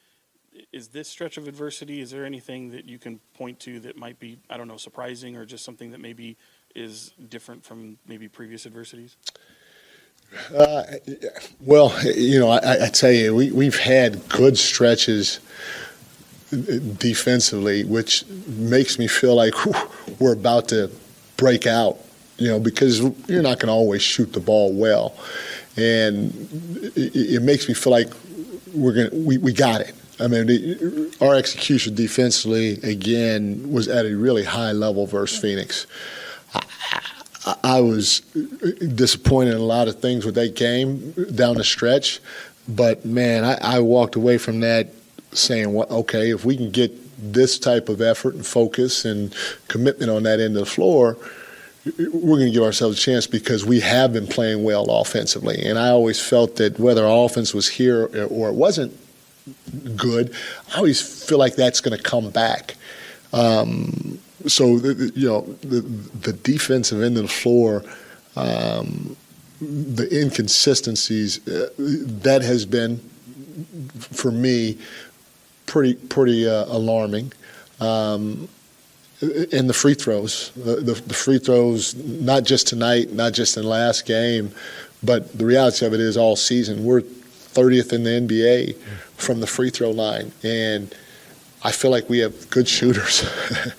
Is this stretch of adversity? Is there anything that you can point to that might be, I don't know, surprising or just something that maybe is different from maybe previous adversities? Uh, well, you know, I, I tell you, we, we've had good stretches defensively, which makes me feel like we're about to break out, you know, because you're not going to always shoot the ball well. And it, it makes me feel like we're going we, we got it. I mean, the, our execution defensively, again, was at a really high level versus Phoenix. I, I was disappointed in a lot of things with that game down the stretch, but man, I, I walked away from that saying, "Well, okay, if we can get this type of effort and focus and commitment on that end of the floor." We're going to give ourselves a chance because we have been playing well offensively. And I always felt that whether our offense was here or it wasn't good, I always feel like that's going to come back. Um, so the, you know the the defensive end of the floor, um, the inconsistencies uh, that has been for me pretty pretty uh, alarming. Um, and the free throws, the, the, the free throws, not just tonight, not just in last game, but the reality of it is all season. We're 30th in the NBA from the free throw line. And I feel like we have good shooters.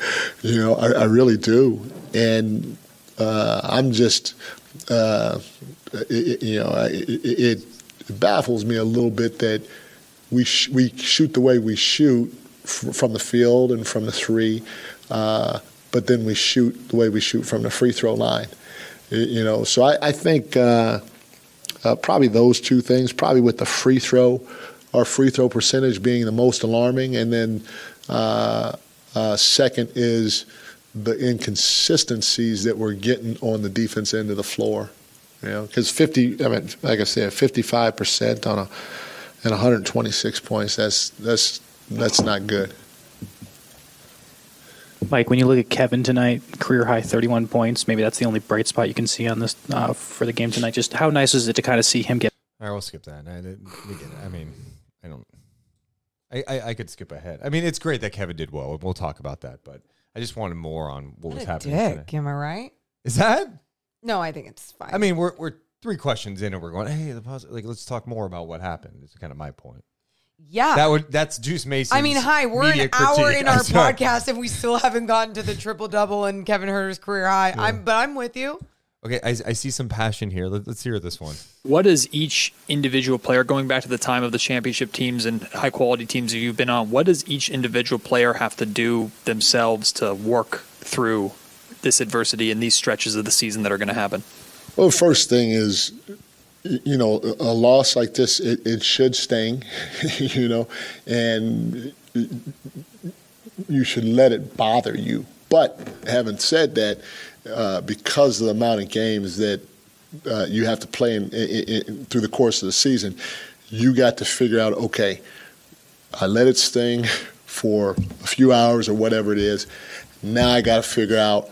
you know, I, I really do. And uh, I'm just, uh, it, you know, it, it baffles me a little bit that we sh- we shoot the way we shoot from the field and from the three, uh, but then we shoot the way we shoot from the free throw line. You know, so I, I think uh, uh, probably those two things, probably with the free throw, our free throw percentage being the most alarming, and then uh, uh, second is the inconsistencies that we're getting on the defense end of the floor. You know, because 50, I mean, like I said, 55 percent on a and 126 points. That's that's that's not good. Mike, when you look at Kevin tonight, career high 31 points. Maybe that's the only bright spot you can see on this uh, for the game tonight. Just how nice is it to kind of see him get? All right, we'll skip that. I, we get it. I mean, I don't. I, I, I could skip ahead. I mean, it's great that Kevin did well, and we'll talk about that. But I just wanted more on what was What a happening. dick, today. am I right? Is that? No, I think it's fine. I mean, we're we're three questions in and we're going, hey, the pos- like let's talk more about what happened. It's kind of my point. Yeah. That would that's Deuce Mason. I mean, hi, we're media an hour critique. in our podcast and we still haven't gotten to the triple double and Kevin Huerter's career high. I'm but I'm with you. Okay, I, I see some passion here. Let, let's hear this one. What does each individual player, going back to the time of the championship teams and high quality teams that you've been on, what does each individual player have to do themselves to work through this adversity and these stretches of the season that are going to happen? Well, first thing is, y- you know, a loss like this, it, it should sting, you know, and you should let it bother you. But having said that, uh, because of the amount of games that uh, you have to play in, in, in, through the course of the season, you got to figure out, okay, I let it sting for a few hours or whatever it is. Now I got to figure out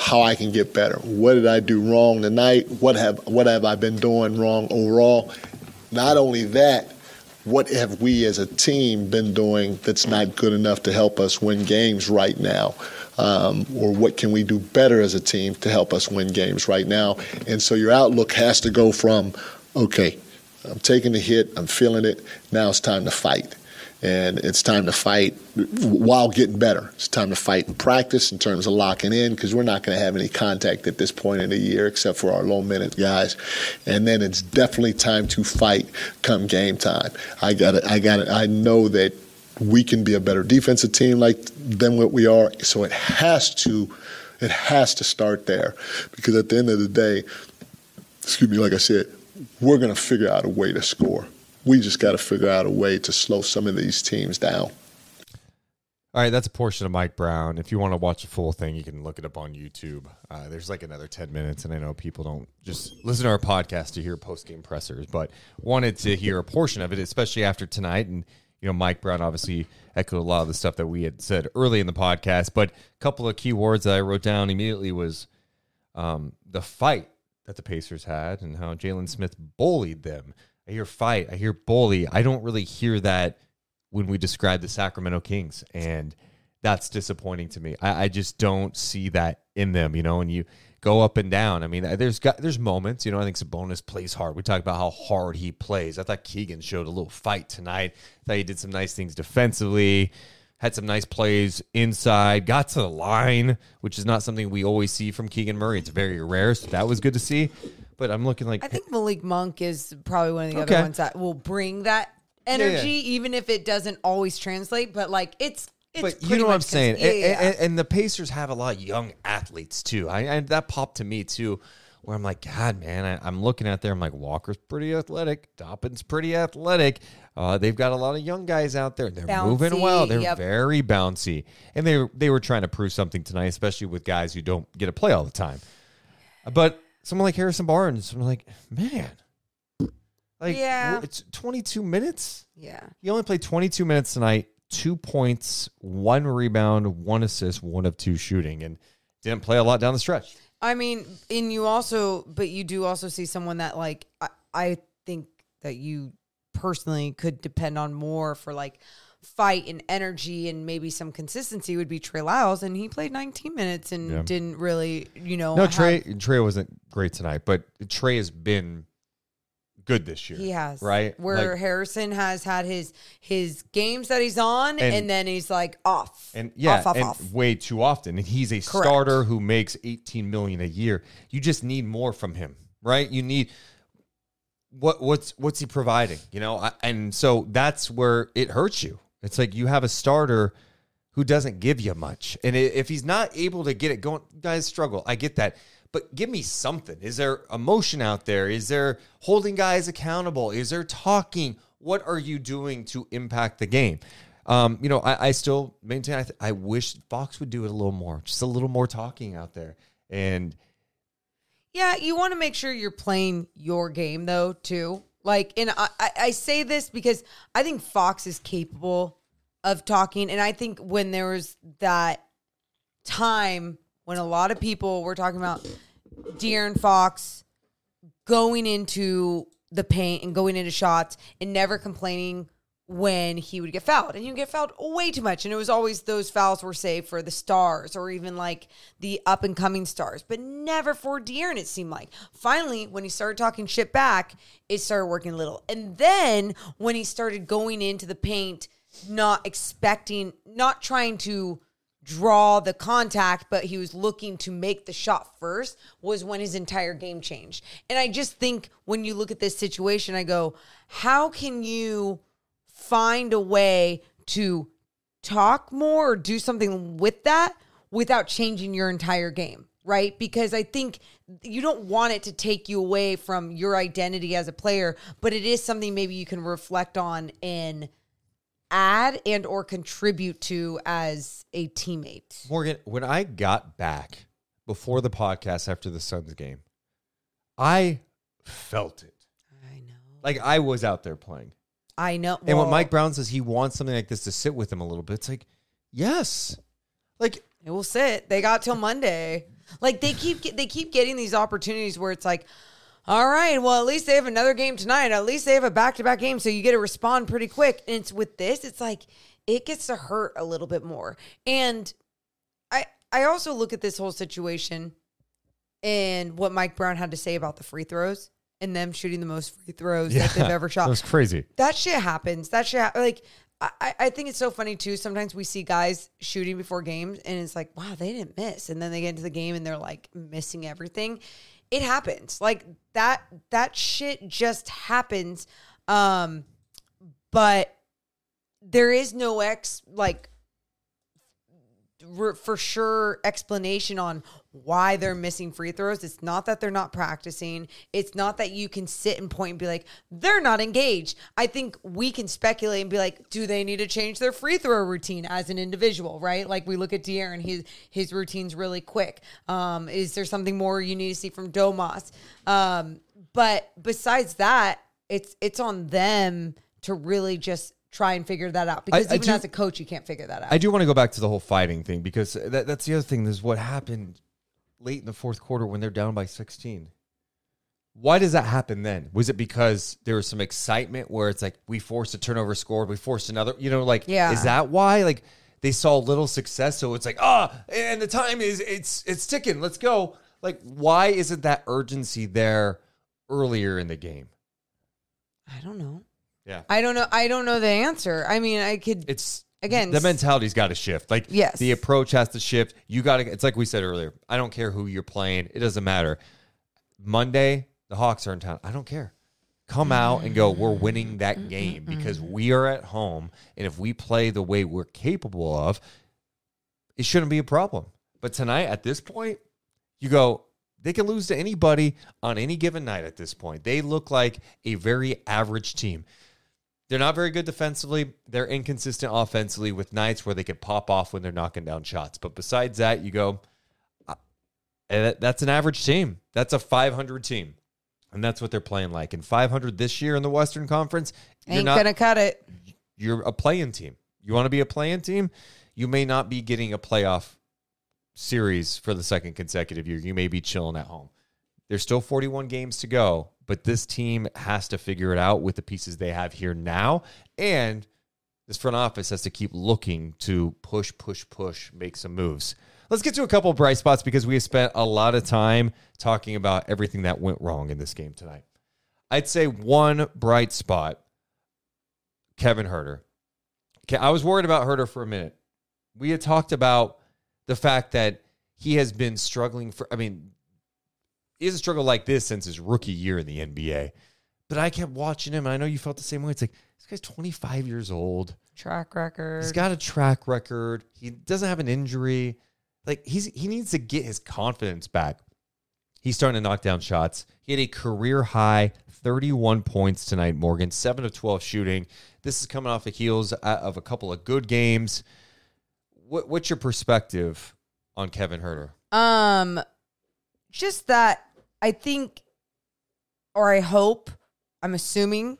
how I can get better. What did I do wrong tonight? What have what have I been doing wrong overall? Not only that, what have we as a team been doing that's not good enough to help us win games right now? Um, or what can we do better as a team to help us win games right now? And so your outlook has to go from, okay, I'm taking the hit, I'm feeling it, now it's time to fight. And it's time to fight while getting better. It's time to fight in practice in terms of locking in because we're not going to have any contact at this point in the year except for our low minute guys. And then it's definitely time to fight come game time. I got it. I got it. I know that we can be a better defensive team like than what we are. So it has to, it has to start there because at the end of the day, excuse me, like I said, we're going to figure out a way to score. We just got to figure out a way to slow some of these teams down. All right, that's a portion of Mike Brown. If you want to watch the full thing, you can look it up on YouTube. Uh, there's like another 10 minutes, and I know people don't just listen to our podcast to hear post game pressers, but wanted to hear a portion of it, especially after tonight. And, you know, Mike Brown obviously echoed a lot of the stuff that we had said early in the podcast, but a couple of key words that I wrote down immediately was um, the fight that the Pacers had and how Jalen Smith bullied them. I hear fight, I hear bully. I don't really hear that when we describe the Sacramento Kings, and that's disappointing to me. I, I just don't see that in them, you know. And you go up and down. I mean, uh, there's got there's moments, you know. I think Sabonis plays hard. We talk about how hard he plays. I thought Keegan showed a little fight tonight. I thought he did some nice things defensively. Had some nice plays inside, got to the line, which is not something we always see from Keegan Murray. It's very rare, so that was good to see. But I'm looking like I think Malik Monk is probably one of the Okay. other ones that will bring that energy, even if it doesn't always translate. But like it's, it's but you pretty know what I'm saying. Yeah, And, yeah. and- and the Pacers have a lot of young athletes too. I, I that popped to me too, where I'm like, God, man, I, I'm looking at there. I'm like, Walker's pretty athletic. Toppin's pretty athletic. Uh, they've got a lot of young guys out there. They're moving Bouncy, well. They're yep. very bouncy, and they they were trying to prove something tonight, especially with guys who don't get to play all the time. But someone like Harrison Barnes, I'm like, man, like, Yeah. it's 22 minutes. yeah. He only played 22 minutes tonight, two points, one rebound, one assist, one of two shooting, and didn't play a lot down the stretch. I mean, and you also, but you do also see someone that like I, I think that you personally could depend on more for like fight and energy and maybe some consistency would be Trey Lyles, and he played 19 minutes and Yeah. didn't really, you know, No, have- Trey Trey wasn't great tonight, but Trey has been good this year. He has right where Like, Harrison has had his his games that he's on, and, And- then he's like off, and yeah, off, off, and off. way too often. And he's a Correct. starter who makes 18 million a year. You just need more from him, right? You need what what's what's he providing, you know? I, and so that's where it hurts you. It's like you have a starter who doesn't give you much. And if he's not able to get it going, guys struggle. I get that. But give me something. Is there emotion out there? Is there holding guys accountable? Is there talking? What are you doing to impact the game? Um, you know, I, I still maintain. I, th- I wish Fox would do it a little more, just a little more talking out there. And Yeah, you want to make sure you're playing your game though too. Like, and I, I, say this because I think Fox is capable of talking, and I think when there was that time when a lot of people were talking about De'Aaron Fox going into the paint and going into shots and never complaining when he would get fouled and he would get fouled way too much and it was always those fouls were saved for the stars or even like the up and coming stars but never for De'Aaron it seemed like. Finally when he started talking shit back it started working a little and then when he started going into the paint not expecting not trying to draw the contact but he was looking to make the shot first was when his entire game changed. And i just think when you look at this situation i go how can you find a way to talk more or do something with that without changing your entire game, right? Because I think you don't want it to take you away from your identity as a player, but it is something maybe you can reflect on and add and or contribute to as a teammate. Morgan, when I got back before the podcast after the Suns game, I felt it. I know. Like I was out there playing. I know. And well, Mike Brown says he wants something like this to sit with him a little bit, it's like, yes. Like It will sit. They got till Monday. Like they keep they keep getting these opportunities where it's like, all right, well at least they have another game tonight. At least they have a back to back game, so you get to respond pretty quick. And it's with this, it's like it gets to hurt a little bit more. And I I also look at this whole situation and what Mike Brown had to say about the free throws and them shooting the most free throws that they've ever shot That's crazy. that shit happens. That shit hap- like I, I think it's so funny too. Sometimes we see guys shooting before games and it's like, wow, they didn't miss. And then they get into the game and they're like missing everything. It happens. Like that that shit just happens. Um but there is no ex like for sure explanation on why they're missing free throws. It's not that they're not practicing. It's not that you can sit and point and be like, they're not engaged. I think we can speculate and be like, do they need to change their free throw routine as an individual, right? Like we look at De'Aaron, his his routine's really quick. Um, is there something more you need to see from Domas? Um, but besides that, it's it's on them to really just try and figure that out because I even do- as a coach, you can't figure that out. I do want to go back to the whole fighting thing because that, that's the other thing. Is what happened late in the fourth quarter when they're down by 16. Why does that happen then? Was it because there was some excitement where it's like we forced a turnover scored, we forced another, you know, like Yeah. is that why? Like they saw little success, so it's like, ah, and the time is it's it's ticking, let's go. Like, why isn't that urgency there earlier in the game? I don't know. Yeah. I don't know. I don't know the answer. I mean, I could. It's Again, the mentality's got to shift. Like Yes. the approach has to shift. You got to. It's like we said earlier. I don't care who you're playing. It doesn't matter. Monday, the Hawks are in town. I don't care. Come out and go. We're winning that game because we are at home, and if we play the way we're capable of, it shouldn't be a problem. But tonight, at this point, you go. They can lose to anybody on any given night. At this point, they look like a very average team. They're not very good defensively. They're inconsistent offensively with nights where they could pop off when they're knocking down shots. But besides that, you go, uh, that's an average team. That's a 500 team. And that's what they're play-in like. And 500 this year in the Western Conference, you're Ain't not, gonna cut it. you're a play-in team. You want to be a playing team? You may not be getting a playoff series for the second consecutive year. You may be chilling at home. There's still 41 games to go, but this team has to figure it out with the pieces they have here now. And this front office has to keep looking to push, push, push, make some moves. Let's get to a couple bright spots because we have spent a lot of time talking about everything that went wrong in this game tonight. I'd say one bright spot Kevin Huerter. Okay, I was worried about Huerter for a minute. We had talked about the fact that he has been struggling for, I mean, he has a struggle like this since his rookie year in the NBA. But I kept watching him, and I know you felt the same way. It's like, this guy's 25 years old. Track record. He's got a track record. He doesn't have an injury. Like he's he needs to get his confidence back. He's starting to knock down shots. He had a career high 31 points tonight, Morgan. 7 of 12 shooting. This is coming off the heels uh, of a couple of good games. What, what's your perspective on Kevin Huerter? Um, just that I think, or I hope, I'm assuming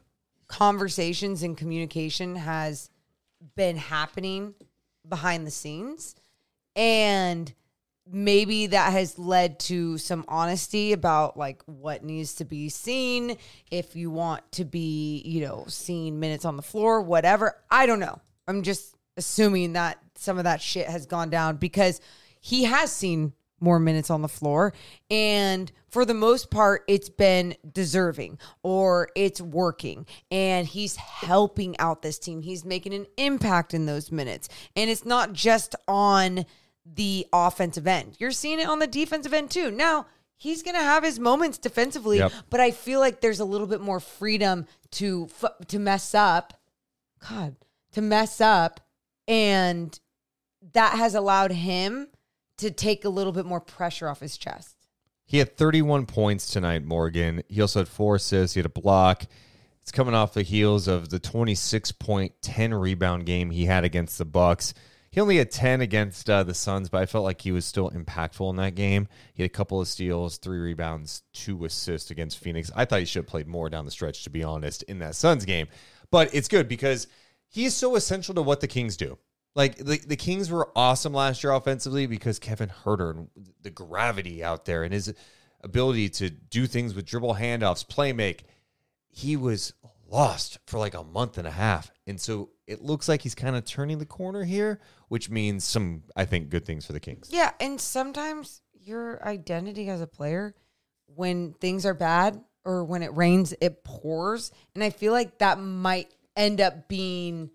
conversations and communication has been happening behind the scenes. And maybe that has led to some honesty about like what needs to be seen. If you want to be you know seen minutes on the floor whatever. I don't know. I'm just assuming that some of that shit has gone down because he has seen more minutes on the floor and for the most part it's been deserving or it's working and he's helping out this team he's making an impact in those minutes and it's not just on the offensive end. You're seeing it on the defensive end too. Now, he's going to have his moments defensively, Yep. but I feel like there's a little bit more freedom to to mess up. God, to mess up and that has allowed him to take a little bit more pressure off his chest. He had 31 points tonight, Morgan. He also had four assists. He had a block. It's coming off the heels of the 26 point, 10 rebound game he had against the Bucks. He only had 10 against uh, the Suns, but I felt like he was still impactful in that game. He had a couple of steals, three rebounds, two assists against Phoenix. I thought he should have played more down the stretch, to be honest, in that Suns game. But it's good because he is so essential to what the Kings do. Like the, the Kings were awesome last year offensively because Kevin Huerter and the gravity out there and his ability to do things with dribble handoffs, play make. He was lost for like a month and a half. And so it looks like he's kind of turning the corner here, which means some, I think, good things for the Kings. Yeah, and sometimes your identity as a player, when things are bad or when it rains, it pours, and I feel like that might end up being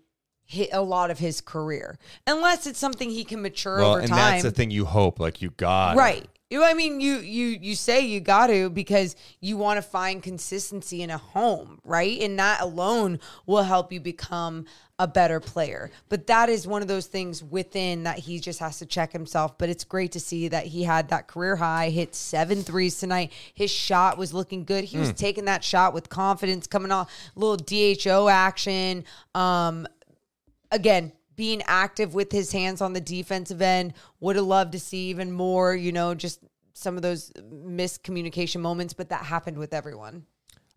a lot of his career, unless it's something he can mature Well, over and time. that's the thing you hope, like you got. right. You, I mean, you you you say you got to because you want to find consistency in a home, right? And that alone will help you become a better player. But that is one of those things within that he just has to check himself. But it's great to see that he had that career high, hit seven threes tonight. His shot was looking good. He was taking that shot with confidence, coming off little DHO action. Um, again, being active with his hands on the defensive end. Would have loved to see even more, you know, just some of those miscommunication moments, but that happened with everyone.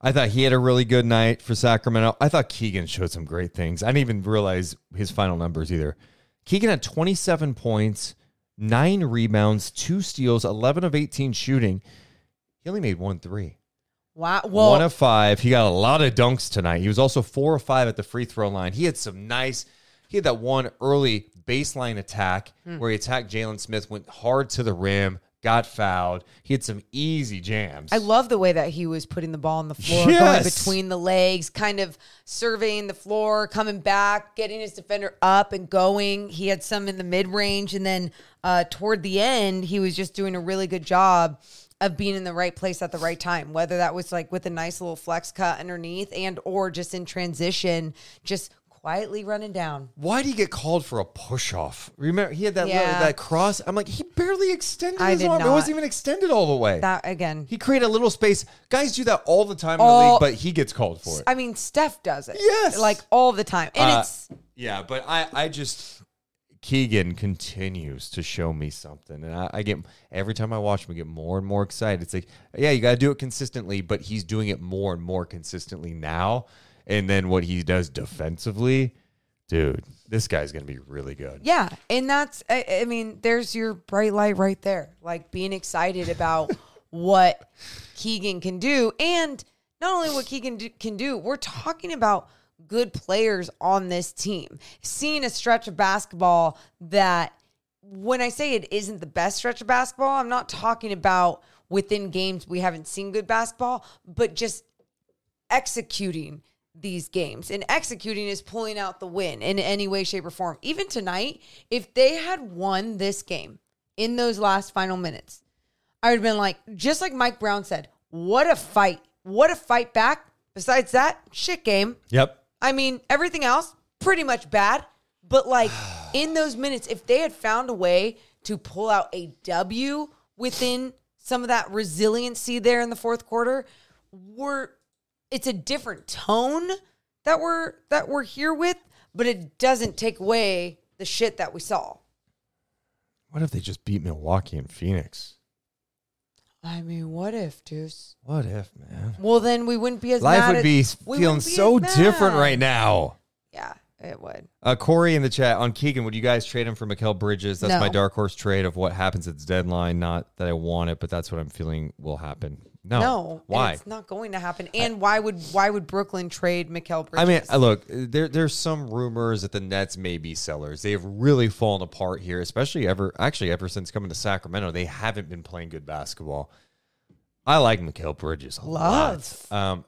I thought he had a really good night for Sacramento. I thought Keegan showed some great things. I didn't even realize his final numbers either. Keegan had 27 points, nine rebounds, two steals, 11 of 18 shooting. He only made one three. Wow. Well, one of five. He got a lot of dunks tonight. He was also four or five at the free throw line. He had some nice. He had that one early baseline attack Hmm. where he attacked Jalen Smith, went hard to the rim, got fouled. He had some easy jams. I love the way that he was putting the ball on the floor, going between the legs, kind of surveying the floor, coming back, getting his defender up and going. He had some in the mid range, and then uh, toward the end, he was just doing a really good job of being in the right place at the right time. Whether that was like with a nice little flex cut underneath, and or just in transition, just quietly running down. Why did he get called for a push off? Remember, he had that little, that cross. I'm like, he barely extended I his did arm. It not. wasn't even extended all the way. That again. he created a little space. Guys do that all the time in the All- league, but he gets called for it. I mean, Steph does it. Yes. like all the time, and Uh, it's yeah, but I, I just Keegan continues to show me something, and I, I get every time I watch him, I get more and more excited. It's like, yeah, you got to do it consistently, but he's doing it more and more consistently now. And then what he does defensively, dude, this guy's gonna be really good. Yeah, and that's I, I mean, there's your bright light right there. Like being excited about what Keegan can do, and not only what Keegan do, can do. We're talking about good players on this team. Seeing a stretch of basketball that, when I say it isn't the best stretch of basketball, I'm not talking about within games we haven't seen good basketball, but just executing these games. And executing is pulling out the win in any way, shape, or form. Even tonight, if they had won this game in those last final minutes, I would have been like, just like Mike Brown said, what a fight. What a fight back. Besides that, shit game. Yep. I mean, everything else, pretty much bad. But like in those minutes, if they had found a way to pull out a W within some of that resiliency there in the fourth quarter, we're it's a different tone that we're that we're here with, but it doesn't take away the shit that we saw. What if they just beat Milwaukee and Phoenix? I mean, what if, Deuce? What if, man? Well, then we wouldn't be as Life would at- be feeling be so different right now. Yeah, it would. Uh, Corey in the chat on Keegan, would you guys trade him for Mikal Bridges? That's No. my dark horse trade of what happens at the deadline. Not that I want it, but that's what I'm feeling will happen. No, No, why? It's not going to happen. And why would why would Brooklyn trade Mikal Bridges? I mean, look, there there's some rumors that the Nets may be sellers. They have really fallen apart here, especially ever actually ever since coming to Sacramento. They haven't been playing good basketball. I like Mikal Bridges a Love. lot. Um,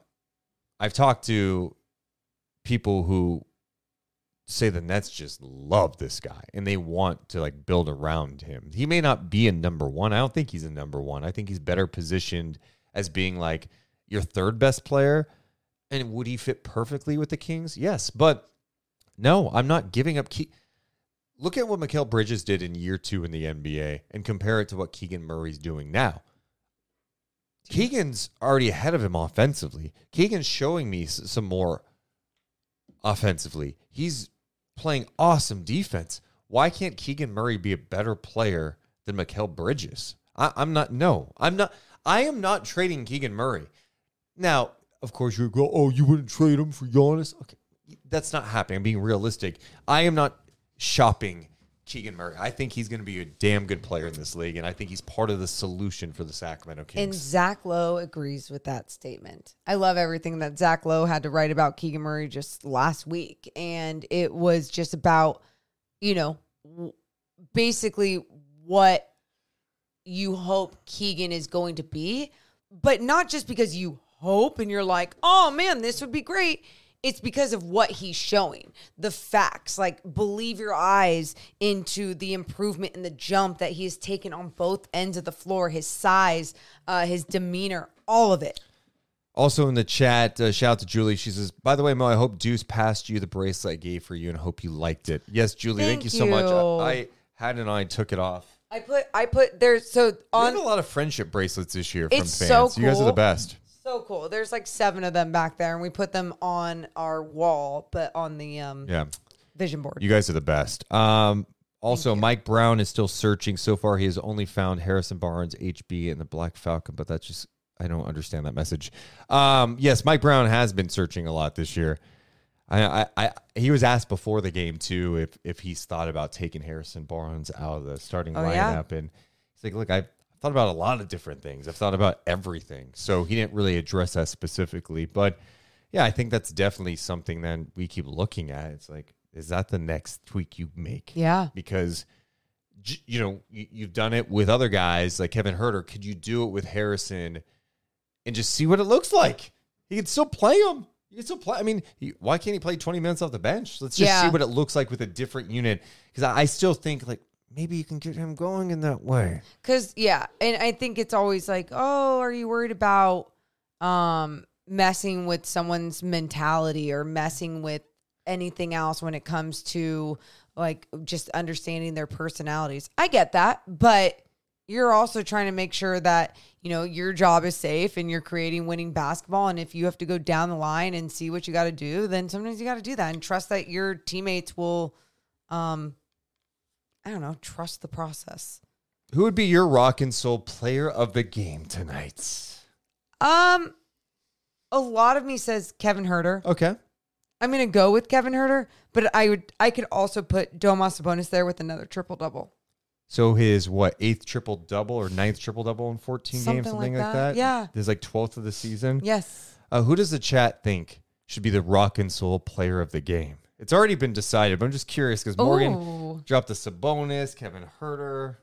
I've talked to people who say the Nets just love this guy and they want to like build around him. He may not be a number one. I don't think he's a number one. I think he's better positioned as being like your third best player. And would he fit perfectly with the Kings? Yes. But no, I'm not giving up key. Look at what Mikal Bridges did in year two in the NBA and compare it to what Keegan Murray's doing now. Keegan's already ahead of him offensively. Keegan's showing me some more offensively. He's playing awesome defense. Why can't Keegan Murray be a better player than Mikal Bridges? I, I'm not. No, I'm not. I am not trading Keegan Murray. Now, of course, you go. Oh, you wouldn't trade him for Giannis? Okay, that's not happening. I'm being realistic. I am not shopping Keegan Murray. I think he's going to be a damn good player in this league, and I think he's part of the solution for the Sacramento Kings. And Zach Lowe agrees with that statement. I love everything that Zach Lowe had to write about Keegan Murray just last week. And it was just about, you know, basically what you hope Keegan is going to be, but not just because you hope and you're like, oh man, this would be great. It's because of what he's showing, the facts. Like, believe your eyes into the improvement in the jump that he has taken on both ends of the floor, his size, uh, his demeanor, all of it. Also in the chat, uh, shout out to Julie. She says, "By the way, Mo, I hope Deuce passed you the bracelet I gave for you, and hope you liked it." Yes, Julie, thank, Thank you so much. I, I had on. I took it off. I put, I put there's so We on have a lot of friendship bracelets this year from It's fans. so You guys are the cool. best. So cool. There's like seven of them back there, and we put them on our wall, but on the um Yeah, vision board. you guys are the best. Um, also, Mike Brown is still searching. So far, he has only found Harrison Barnes, HB, and the Black Falcon. But that's just I don't understand that message. Um, yes, Mike Brown has been searching a lot this year. I, I, I he was asked before the game too if if he's thought about taking Harrison Barnes out of the starting Oh, lineup, yeah? and he's like, "Look, I've thought about a lot of different things. I've thought about everything." So he didn't really address that specifically, but yeah, I think that's definitely something that we keep looking at. It's like, is that the next tweak you make? Yeah. because you know you, you've done it with other guys like Kevin Huerter. Could you do it with Harrison and just see what it looks like? He can still play him. He can still play. I mean, he, why can't he play twenty minutes off the bench? Let's just see what it looks like with a different unit. Because I, I still think like maybe you can get him going in that way. Cause yeah, and I think it's always like, oh, are you worried about um messing with someone's mentality or messing with anything else when it comes to like just understanding their personalities? I get that, but you're also trying to make sure that you know your job is safe and you're creating winning basketball and if you have to go down the line and see what you got to do then sometimes you got to do that and trust that your teammates will um i don't know trust the process Who would be your rock and soul player of the game tonight? Um, a lot of me says Kevin Huerter Okay. I'm gonna go with Kevin Huerter but I would I could also put Domas Sabonis there with another triple double. So his what eighth triple double or ninth triple double in fourteen Something games, something like like, that. that. Yeah. His like twelfth of the season. Yes. Uh, who does the chat think should be the rock and soul player of the game? It's already been decided, but I'm just curious because Morgan Ooh. dropped the Sabonis, Kevin Huerter.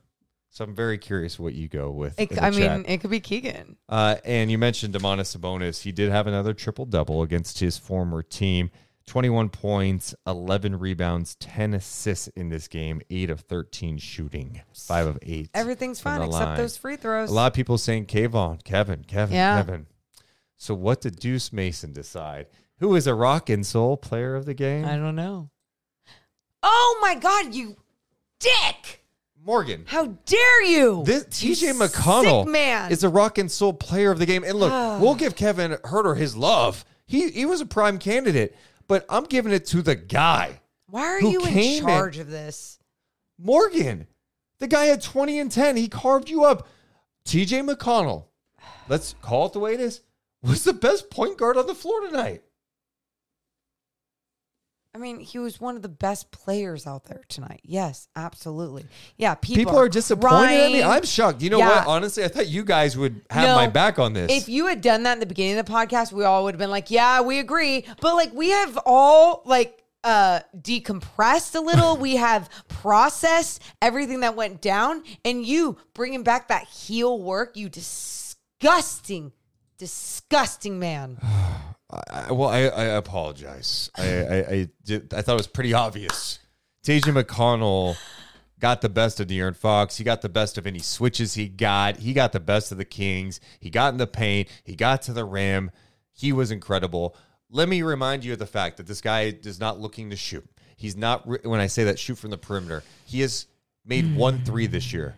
So I'm very curious what you go with. It, I chat. mean, it could be Keegan. Uh, and you mentioned Domantas Sabonis. He did have another triple double against his former team. 21 points, 11 rebounds, 10 assists in this game, 8 of 13 shooting, 5 of 8. Everything's fine except line. those free throws. A lot of people saying Kayvon, Kevin, Kevin, Yeah. Kevin. So what did Deuce Mason decide? Who is a rock and soul player of the game? I don't know. Oh my God, you dick! Morgan. How dare you? This TJ McConnell sick man. is a rock and soul player of the game. And look, ah. we'll give Kevin Huerter his love. He he was a prime candidate, but I'm giving it to the guy. Why are who you in came in- charge of this? Morgan. The guy had 20 and 10. He carved you up. TJ McConnell, let's call it the way it is, was the best point guard on the floor tonight. I mean, he was one of the best players out there tonight. Yes, absolutely. Yeah, people, People, are disappointed at me. crying. I'm shocked. You know Yeah. what? Honestly, I thought you guys would have No. my back on this. If you had done that in the beginning of the podcast, we all would have been like, "Yeah, we agree." But like, we have all like uh decompressed a little. we have processed everything that went down, and you bringing back that heel work, you disgusting, disgusting man. I, well, I, I apologize. I, I, I, did, I thought it was pretty obvious. TJ McConnell got the best of De'Aaron Fox. He got the best of any switches he got. He got the best of the Kings. He got in the paint. He got to the rim. He was incredible. Let me remind you of the fact that this guy is not looking to shoot. He's not, when I say that, shoot from the perimeter. He has made one three this year.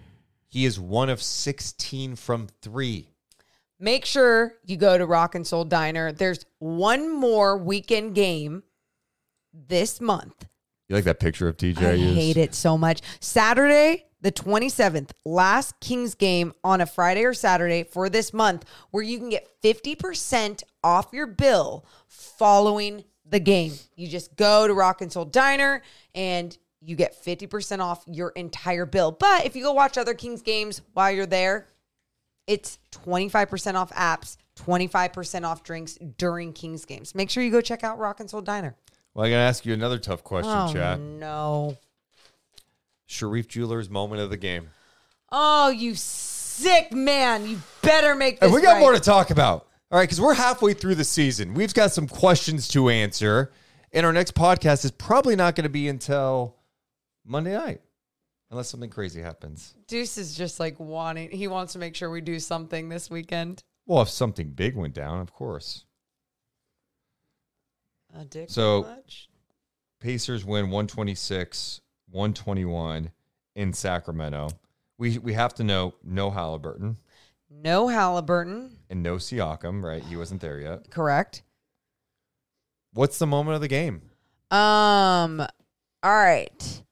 He is one of 16 from three. Make sure you go to Rock and Soul Diner. There's one more weekend game this month. You like that picture of TJ? I used? hate it so much. Saturday, the 27th, last Kings game on a Friday or Saturday for this month, where you can get 50% off your bill following the game. You just go to Rock and Soul Diner and you get 50% off your entire bill. But if you go watch other Kings games while you're there, it's 25% off apps, 25% off drinks during Kings games. Make sure you go check out Rock and Soul Diner. Well, I got to ask you another tough question, oh, chat. no. Sharif Jewelers moment of the game. Oh, you sick man. You better make this And we got right. more to talk about. All right, because we're halfway through the season. We've got some questions to answer. And our next podcast is probably not going to be until Monday night, unless something crazy happens. Deuce is just like wanting, he wants to make sure we do something this weekend. Well, if something big went down, of course. A dick So- much? Pacers win 126, 121 in Sacramento. We, we have to know no Halliburton No Halliburton, and no Siakam, right? He wasn't there yet. correct? What's the moment of the game? Um, all right.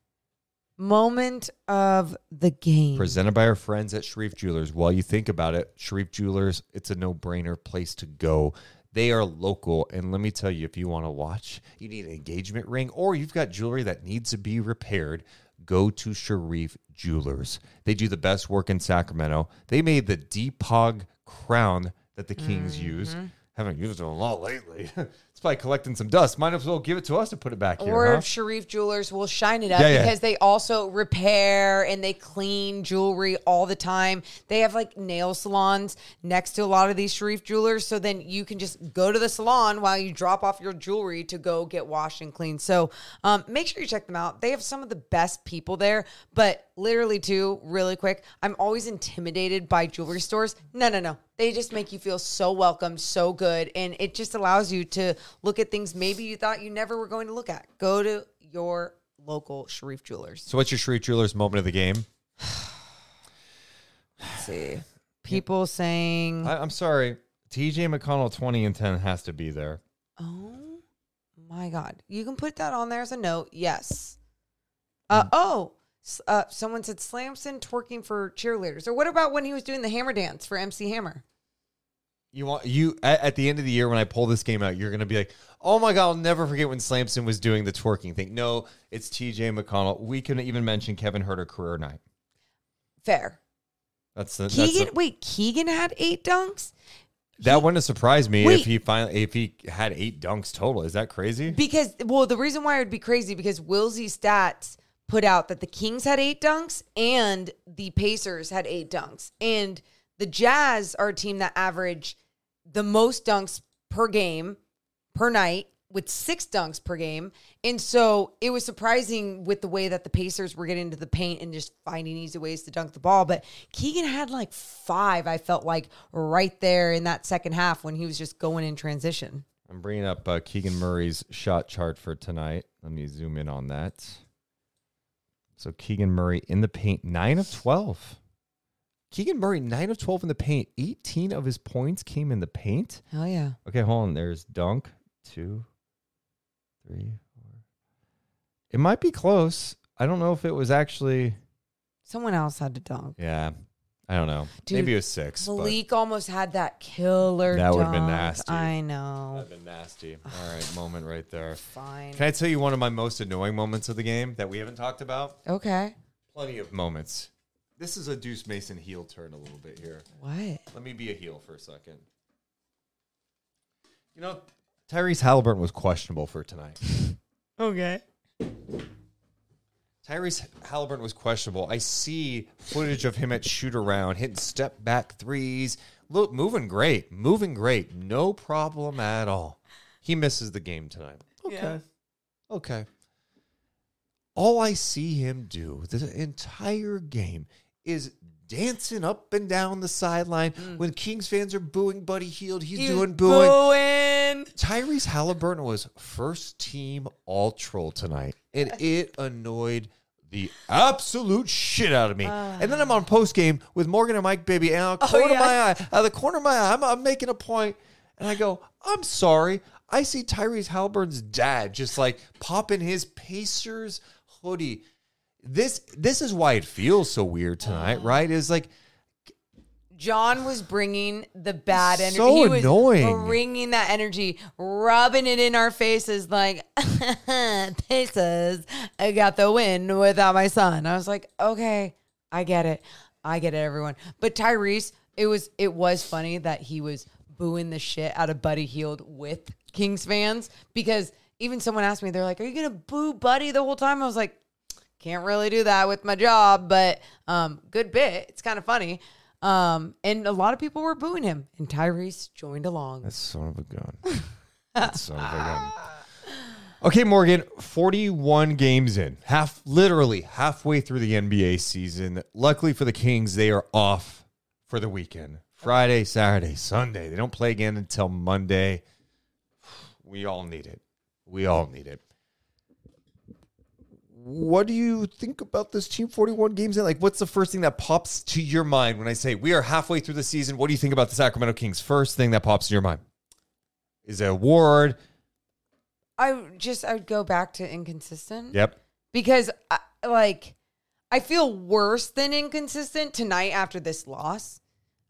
Moment of the game. Presented by our friends at Sharif Jewelers. While you think about it, Sharif Jewelers, it's a no brainer place to go. They are local. And let me tell you, if you want to watch, you need an engagement ring, or you've got jewelry that needs to be repaired, go to Sharif Jewelers. They do the best work in Sacramento. They made the Deepog crown that the Kings mm-hmm. use. Haven't used it a lot lately. it's probably collecting some dust. Might as well give it to us to put it back here. Or huh? if Sharif Jewelers will shine it up Yeah, yeah. because they also repair and they clean jewelry all the time. They have like nail salons next to a lot of these Sharif Jewelers. So then you can just go to the salon while you drop off your jewelry to go get washed and cleaned. So um, make sure you check them out. They have some of the best people there. But literally, too, really quick, I'm always intimidated by jewelry stores. No, no, no. They just make you feel so welcome, so good. And it just allows you to look at things maybe you thought you never were going to look at. Go to your local Sharif Jewelers. so, what's your Sharif Jewelers moment of the game? Let's see. People saying, I, I'm sorry. TJ McConnell 20 and 10 has to be there. oh my God. You can put that on there as a note. Yes. Uh, oh, uh, someone said Slamson twerking for cheerleaders. Or what about when he was doing the hammer dance for MC Hammer? You want you at, at the end of the year when I pull this game out, you're gonna be like, "Oh my god, I'll never forget when Slamson was doing the twerking thing." No, it's T.J. McConnell. We can even mention Kevin Huerter career night. Fair. That's the that's Keegan, the- wait, Keegan had eight dunks? that wouldn't have surprised me Wait. if he finally if he had eight dunks total. Is that crazy? Because well, the reason why it would be crazy because Willsy stats put out that the Kings had eight dunks and the Pacers had eight dunks, and the Jazz are a team that average the most dunks per game per night with six dunks per game. And so it was surprising with the way that the Pacers were getting into the paint and just finding easy ways to dunk the ball. But Keegan had like five, I felt like, right there in that second half when he was just going in transition. I'm bringing up uh, Keegan Murray's shot chart for tonight. Let me zoom in on that. So Keegan Murray in the paint, nine of twelve. Keegan Murray, nine of twelve in the paint. Eighteen of his points came in the paint. Hell yeah. Okay, hold on. There's dunk, two, three, four. It might be close. I don't know if it was actually. Someone else had to dunk. Yeah, I don't know. Dude, Maybe it was six. but Malik almost had that killer. That would've been nasty. I know. That'd been nasty. All right, moment right there. Fine. Can I tell you one of my most annoying moments of the game that we haven't talked about? Okay. Plenty of moments. This is a Deuce Mason heel turn a little bit here. What? Let me be a heel for a second. You know, Tyrese Halliburton was questionable for tonight. Okay. Tyrese Halliburton was questionable. I see footage of him at shoot around, hitting step back threes. Look, moving great, moving great. No problem at all. He misses the game tonight. Okay. Okay. All I see him do the entire game is dancing up and down the sideline. Mm. When Kings fans are booing Buddy Hield, he's He doing booing. booing. Tyrese Halliburton was first team all troll tonight, and it annoyed the absolute shit out of me. and then I'm ah. on post game with Morgan and Mike, baby, and out of the corner of yeah. my eye, out of the corner of my eye, I'm, I'm making a point, and I go, I'm sorry. I see Tyrese Halliburton's dad just like popping his Pacers hoodie. This this is why it feels so weird tonight, oh. right? Is like John was bringing the bad energy. So he was annoying. bringing that energy, rubbing it in our faces like, Pacers, I got the win without my son. I was like, okay, I get it. I get it, everyone. But Tyrese, it was it was funny that he was booing the shit out of Buddy Hield with Kings fans because even someone asked me, they're like, "Are you gonna boo Buddy the whole time?" I was like, "Can't really do that with my job, but um, good bit. It's kind of funny." Um, and a lot of people were booing him, and Tyrese joined along. That's son of a gun. that son of a gun. Okay, Morgan, 41 games in, half literally halfway through the NBA season. Luckily for the Kings, they are off for the weekend. Friday, Saturday, Sunday. They don't play again until Monday. We all need it. We all need it. What do you think about this team 41 games in? Like, what's the first thing that pops to your mind when I say we are halfway through the season? What do you think about the Sacramento Kings? First thing that pops in your mind is a award? I just I would go back to inconsistent. Yep. because I, like I feel worse than inconsistent tonight after this loss.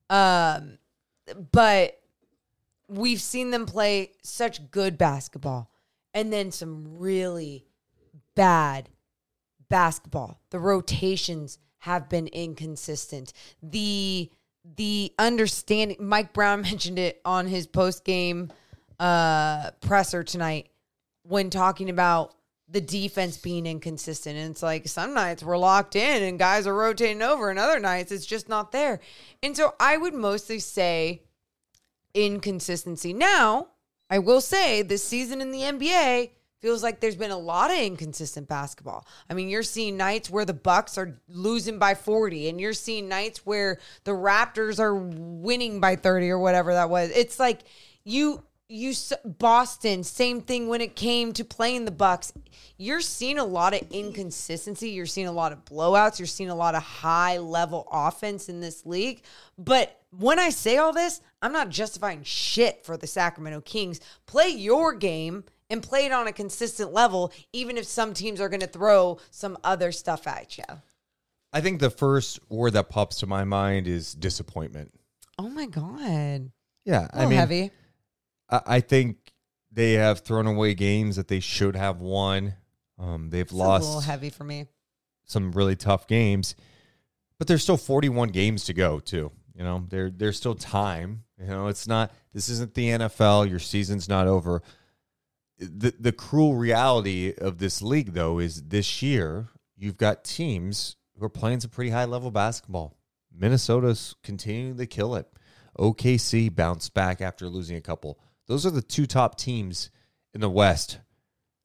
Um, but we've seen them play such good basketball and then some really bad basketball. The rotations have been inconsistent. The the understanding Mike Brown mentioned it on his post game uh presser tonight when talking about the defense being inconsistent. And it's like some nights we're locked in and guys are rotating over, and other nights it's just not there. And so I would mostly say inconsistency. Now, I will say this season in the NBA feels like there's been a lot of inconsistent basketball. I mean, you're seeing nights where the Bucks are losing by 40 and you're seeing nights where the Raptors are winning by 30 or whatever that was. It's like you you Boston same thing when it came to playing the Bucks. You're seeing a lot of inconsistency, you're seeing a lot of blowouts, you're seeing a lot of high level offense in this league. But when I say all this, I'm not justifying shit for the Sacramento Kings. Play your game and play it on a consistent level, even if some teams are going to throw some other stuff at you. I think the first word that pops to my mind is disappointment. Oh my God. Yeah. I mean, heavy. I, I think they have thrown away games that they should have won. Um, they've It's a little lost heavy for me. some really tough games, but there's still 41 games to go too. You know, there there's still time. You know, it's not this isn't the NFL. Your season's not over. The the cruel reality of this league though is this year you've got teams who are playing some pretty high level basketball. Minnesota's continuing to kill it. OKC bounced back after losing a couple. Those are the two top teams in the West.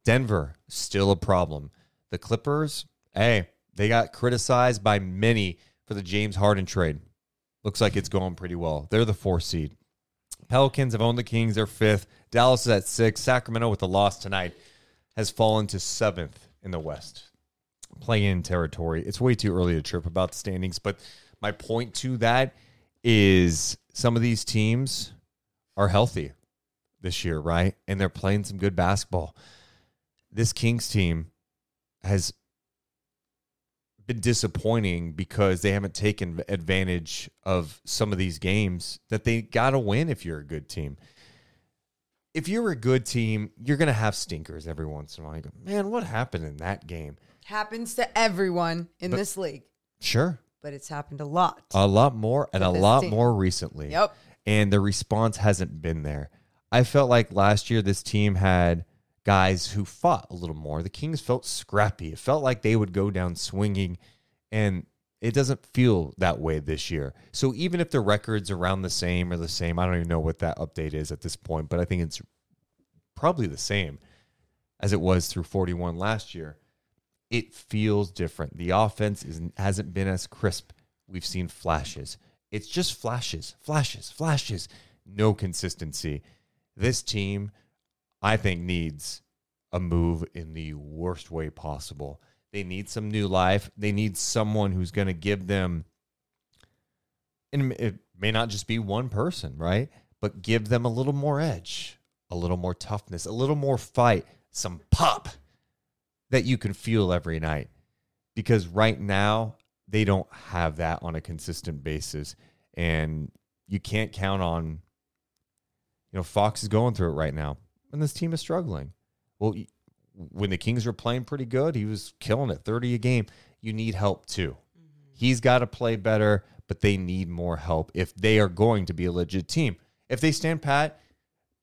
Denver, still a problem. The Clippers, hey, they got criticized by many for the James Harden trade. Looks like it's going pretty well. They're the fourth seed. Pelicans have owned the Kings. They're fifth. Dallas is at six. Sacramento, with the loss tonight, has fallen to seventh in the West. Play in territory. It's way too early to trip about the standings, but my point to that is some of these teams are healthy this year, right? And they're playing some good basketball. This Kings team has been disappointing because they haven't taken advantage of some of these games that they got to win if you're a good team. If you're a good team, you're going to have stinkers every once in a while. You go, man, what happened in that game? Happens to everyone in But- this league, Sure. but it's happened a lot. A lot more and a lot team. more recently. Yep. And the response hasn't been there. I felt like last year this team had guys who fought a little more. The Kings felt scrappy. It felt like they would go down swinging, and it doesn't feel that way this year. So even if the record's around the same or the same, I don't even know what that update is at this point, but I think it's probably the same as it was through 41 last year. It feels different. The offense is, hasn't been as crisp. We've seen flashes. It's just flashes, flashes, flashes. No consistency. This team, I think, needs a move in the worst way possible. They need some new life. They need someone who's going to give them, and it may not just be one person, right? But give them a little more edge, a little more toughness, a little more fight, some pop that you can feel every night. Because right now, they don't have that on a consistent basis. And you can't count on, you know, Fox is going through it right now, and this team is struggling. Well, when the Kings were playing pretty good, he was killing it 30 a game. You need help too. Mm-hmm. He's got to play better, but they need more help if they are going to be a legit team. If they stand pat,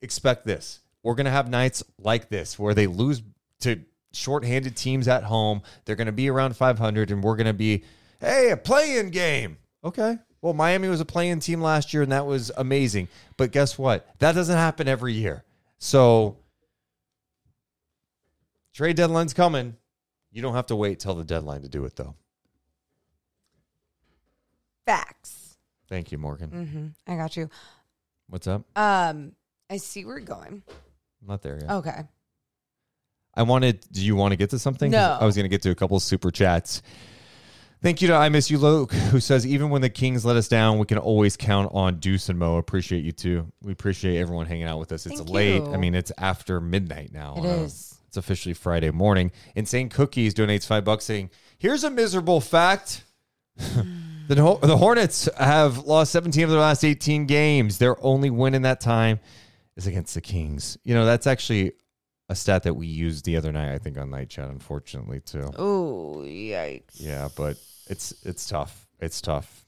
expect this. We're going to have nights like this where they lose to shorthanded teams at home. They're going to be around 500, and we're going to be, hey, a play-in game. Okay. Well, Miami was a play-in team last year, and that was amazing. But guess what? That doesn't happen every year. So trade deadline's coming. You don't have to wait till the deadline to do it, though. Facts. Thank you, Morgan. hmm I got you. What's up? Um, I see where you're going. I'm not there yet. Okay. I wanted. Do you want to get to something? No. I was going to get to a couple of super chats. Thank you to I Miss You Luke, who says, even when the Kings let us down, we can always count on Deuce and Mo. Appreciate you too. We appreciate everyone hanging out with us. It's Thank late. you. I mean, it's after midnight now. It is. It's officially Friday morning. Insane Cookies donates five bucks saying, here's a miserable fact. the, Ho- the Hornets have lost 17 of their last 18 games. Their only win in that time is against the Kings. You know, that's actually a stat that we used the other night, I think, on Night Chat, unfortunately, too. Oh, yikes. Yeah, but it's it's tough. It's tough.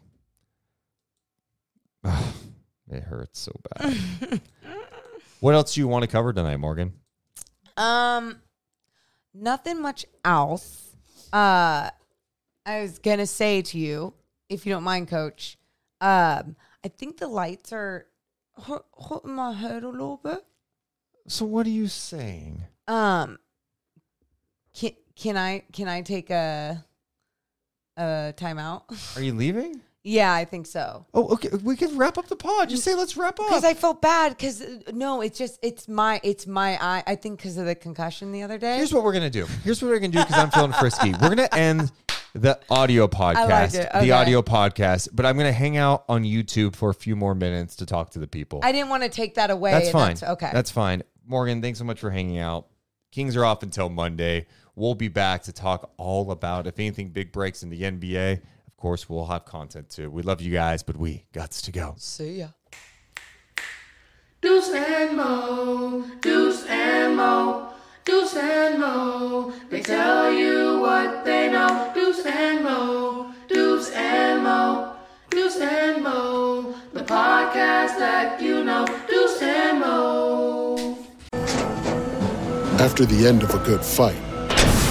it hurts so bad. what else do you want to cover tonight, Morgan? Um, nothing much else. Uh, I was gonna say to you, if you don't mind, Coach. Um, I think the lights are hurt, hurting my head a little bit. So what are you saying? Um, can can I can I take a a timeout? Are you leaving? yeah, I think so. Oh, okay. We can wrap up the pod. Just say let's wrap up. Because I felt bad. Because uh, no, it's just it's my it's my eye. I think because of the concussion the other day. Here's what we're gonna do. Here's what we're gonna do because I'm feeling frisky. We're gonna end the audio podcast, it. the audio podcast, but I'm gonna hang out on YouTube for a few more minutes to talk to the people. I didn't want to take that away. That's fine. okay. That's fine. Morgan, thanks so much for hanging out. Kings are off until Monday. We'll be back to talk all about if anything big breaks in the NBA. Of course, we'll have content too. We love you guys, but we guts to go. See ya. Deuce and Mo, Deuce and Mo, Deuce and Mo. They tell you what they know. Deuce and Mo, Deuce and Mo, Deuce and Mo. The podcast that you know. Deuce and Mo. After the end of a good fight,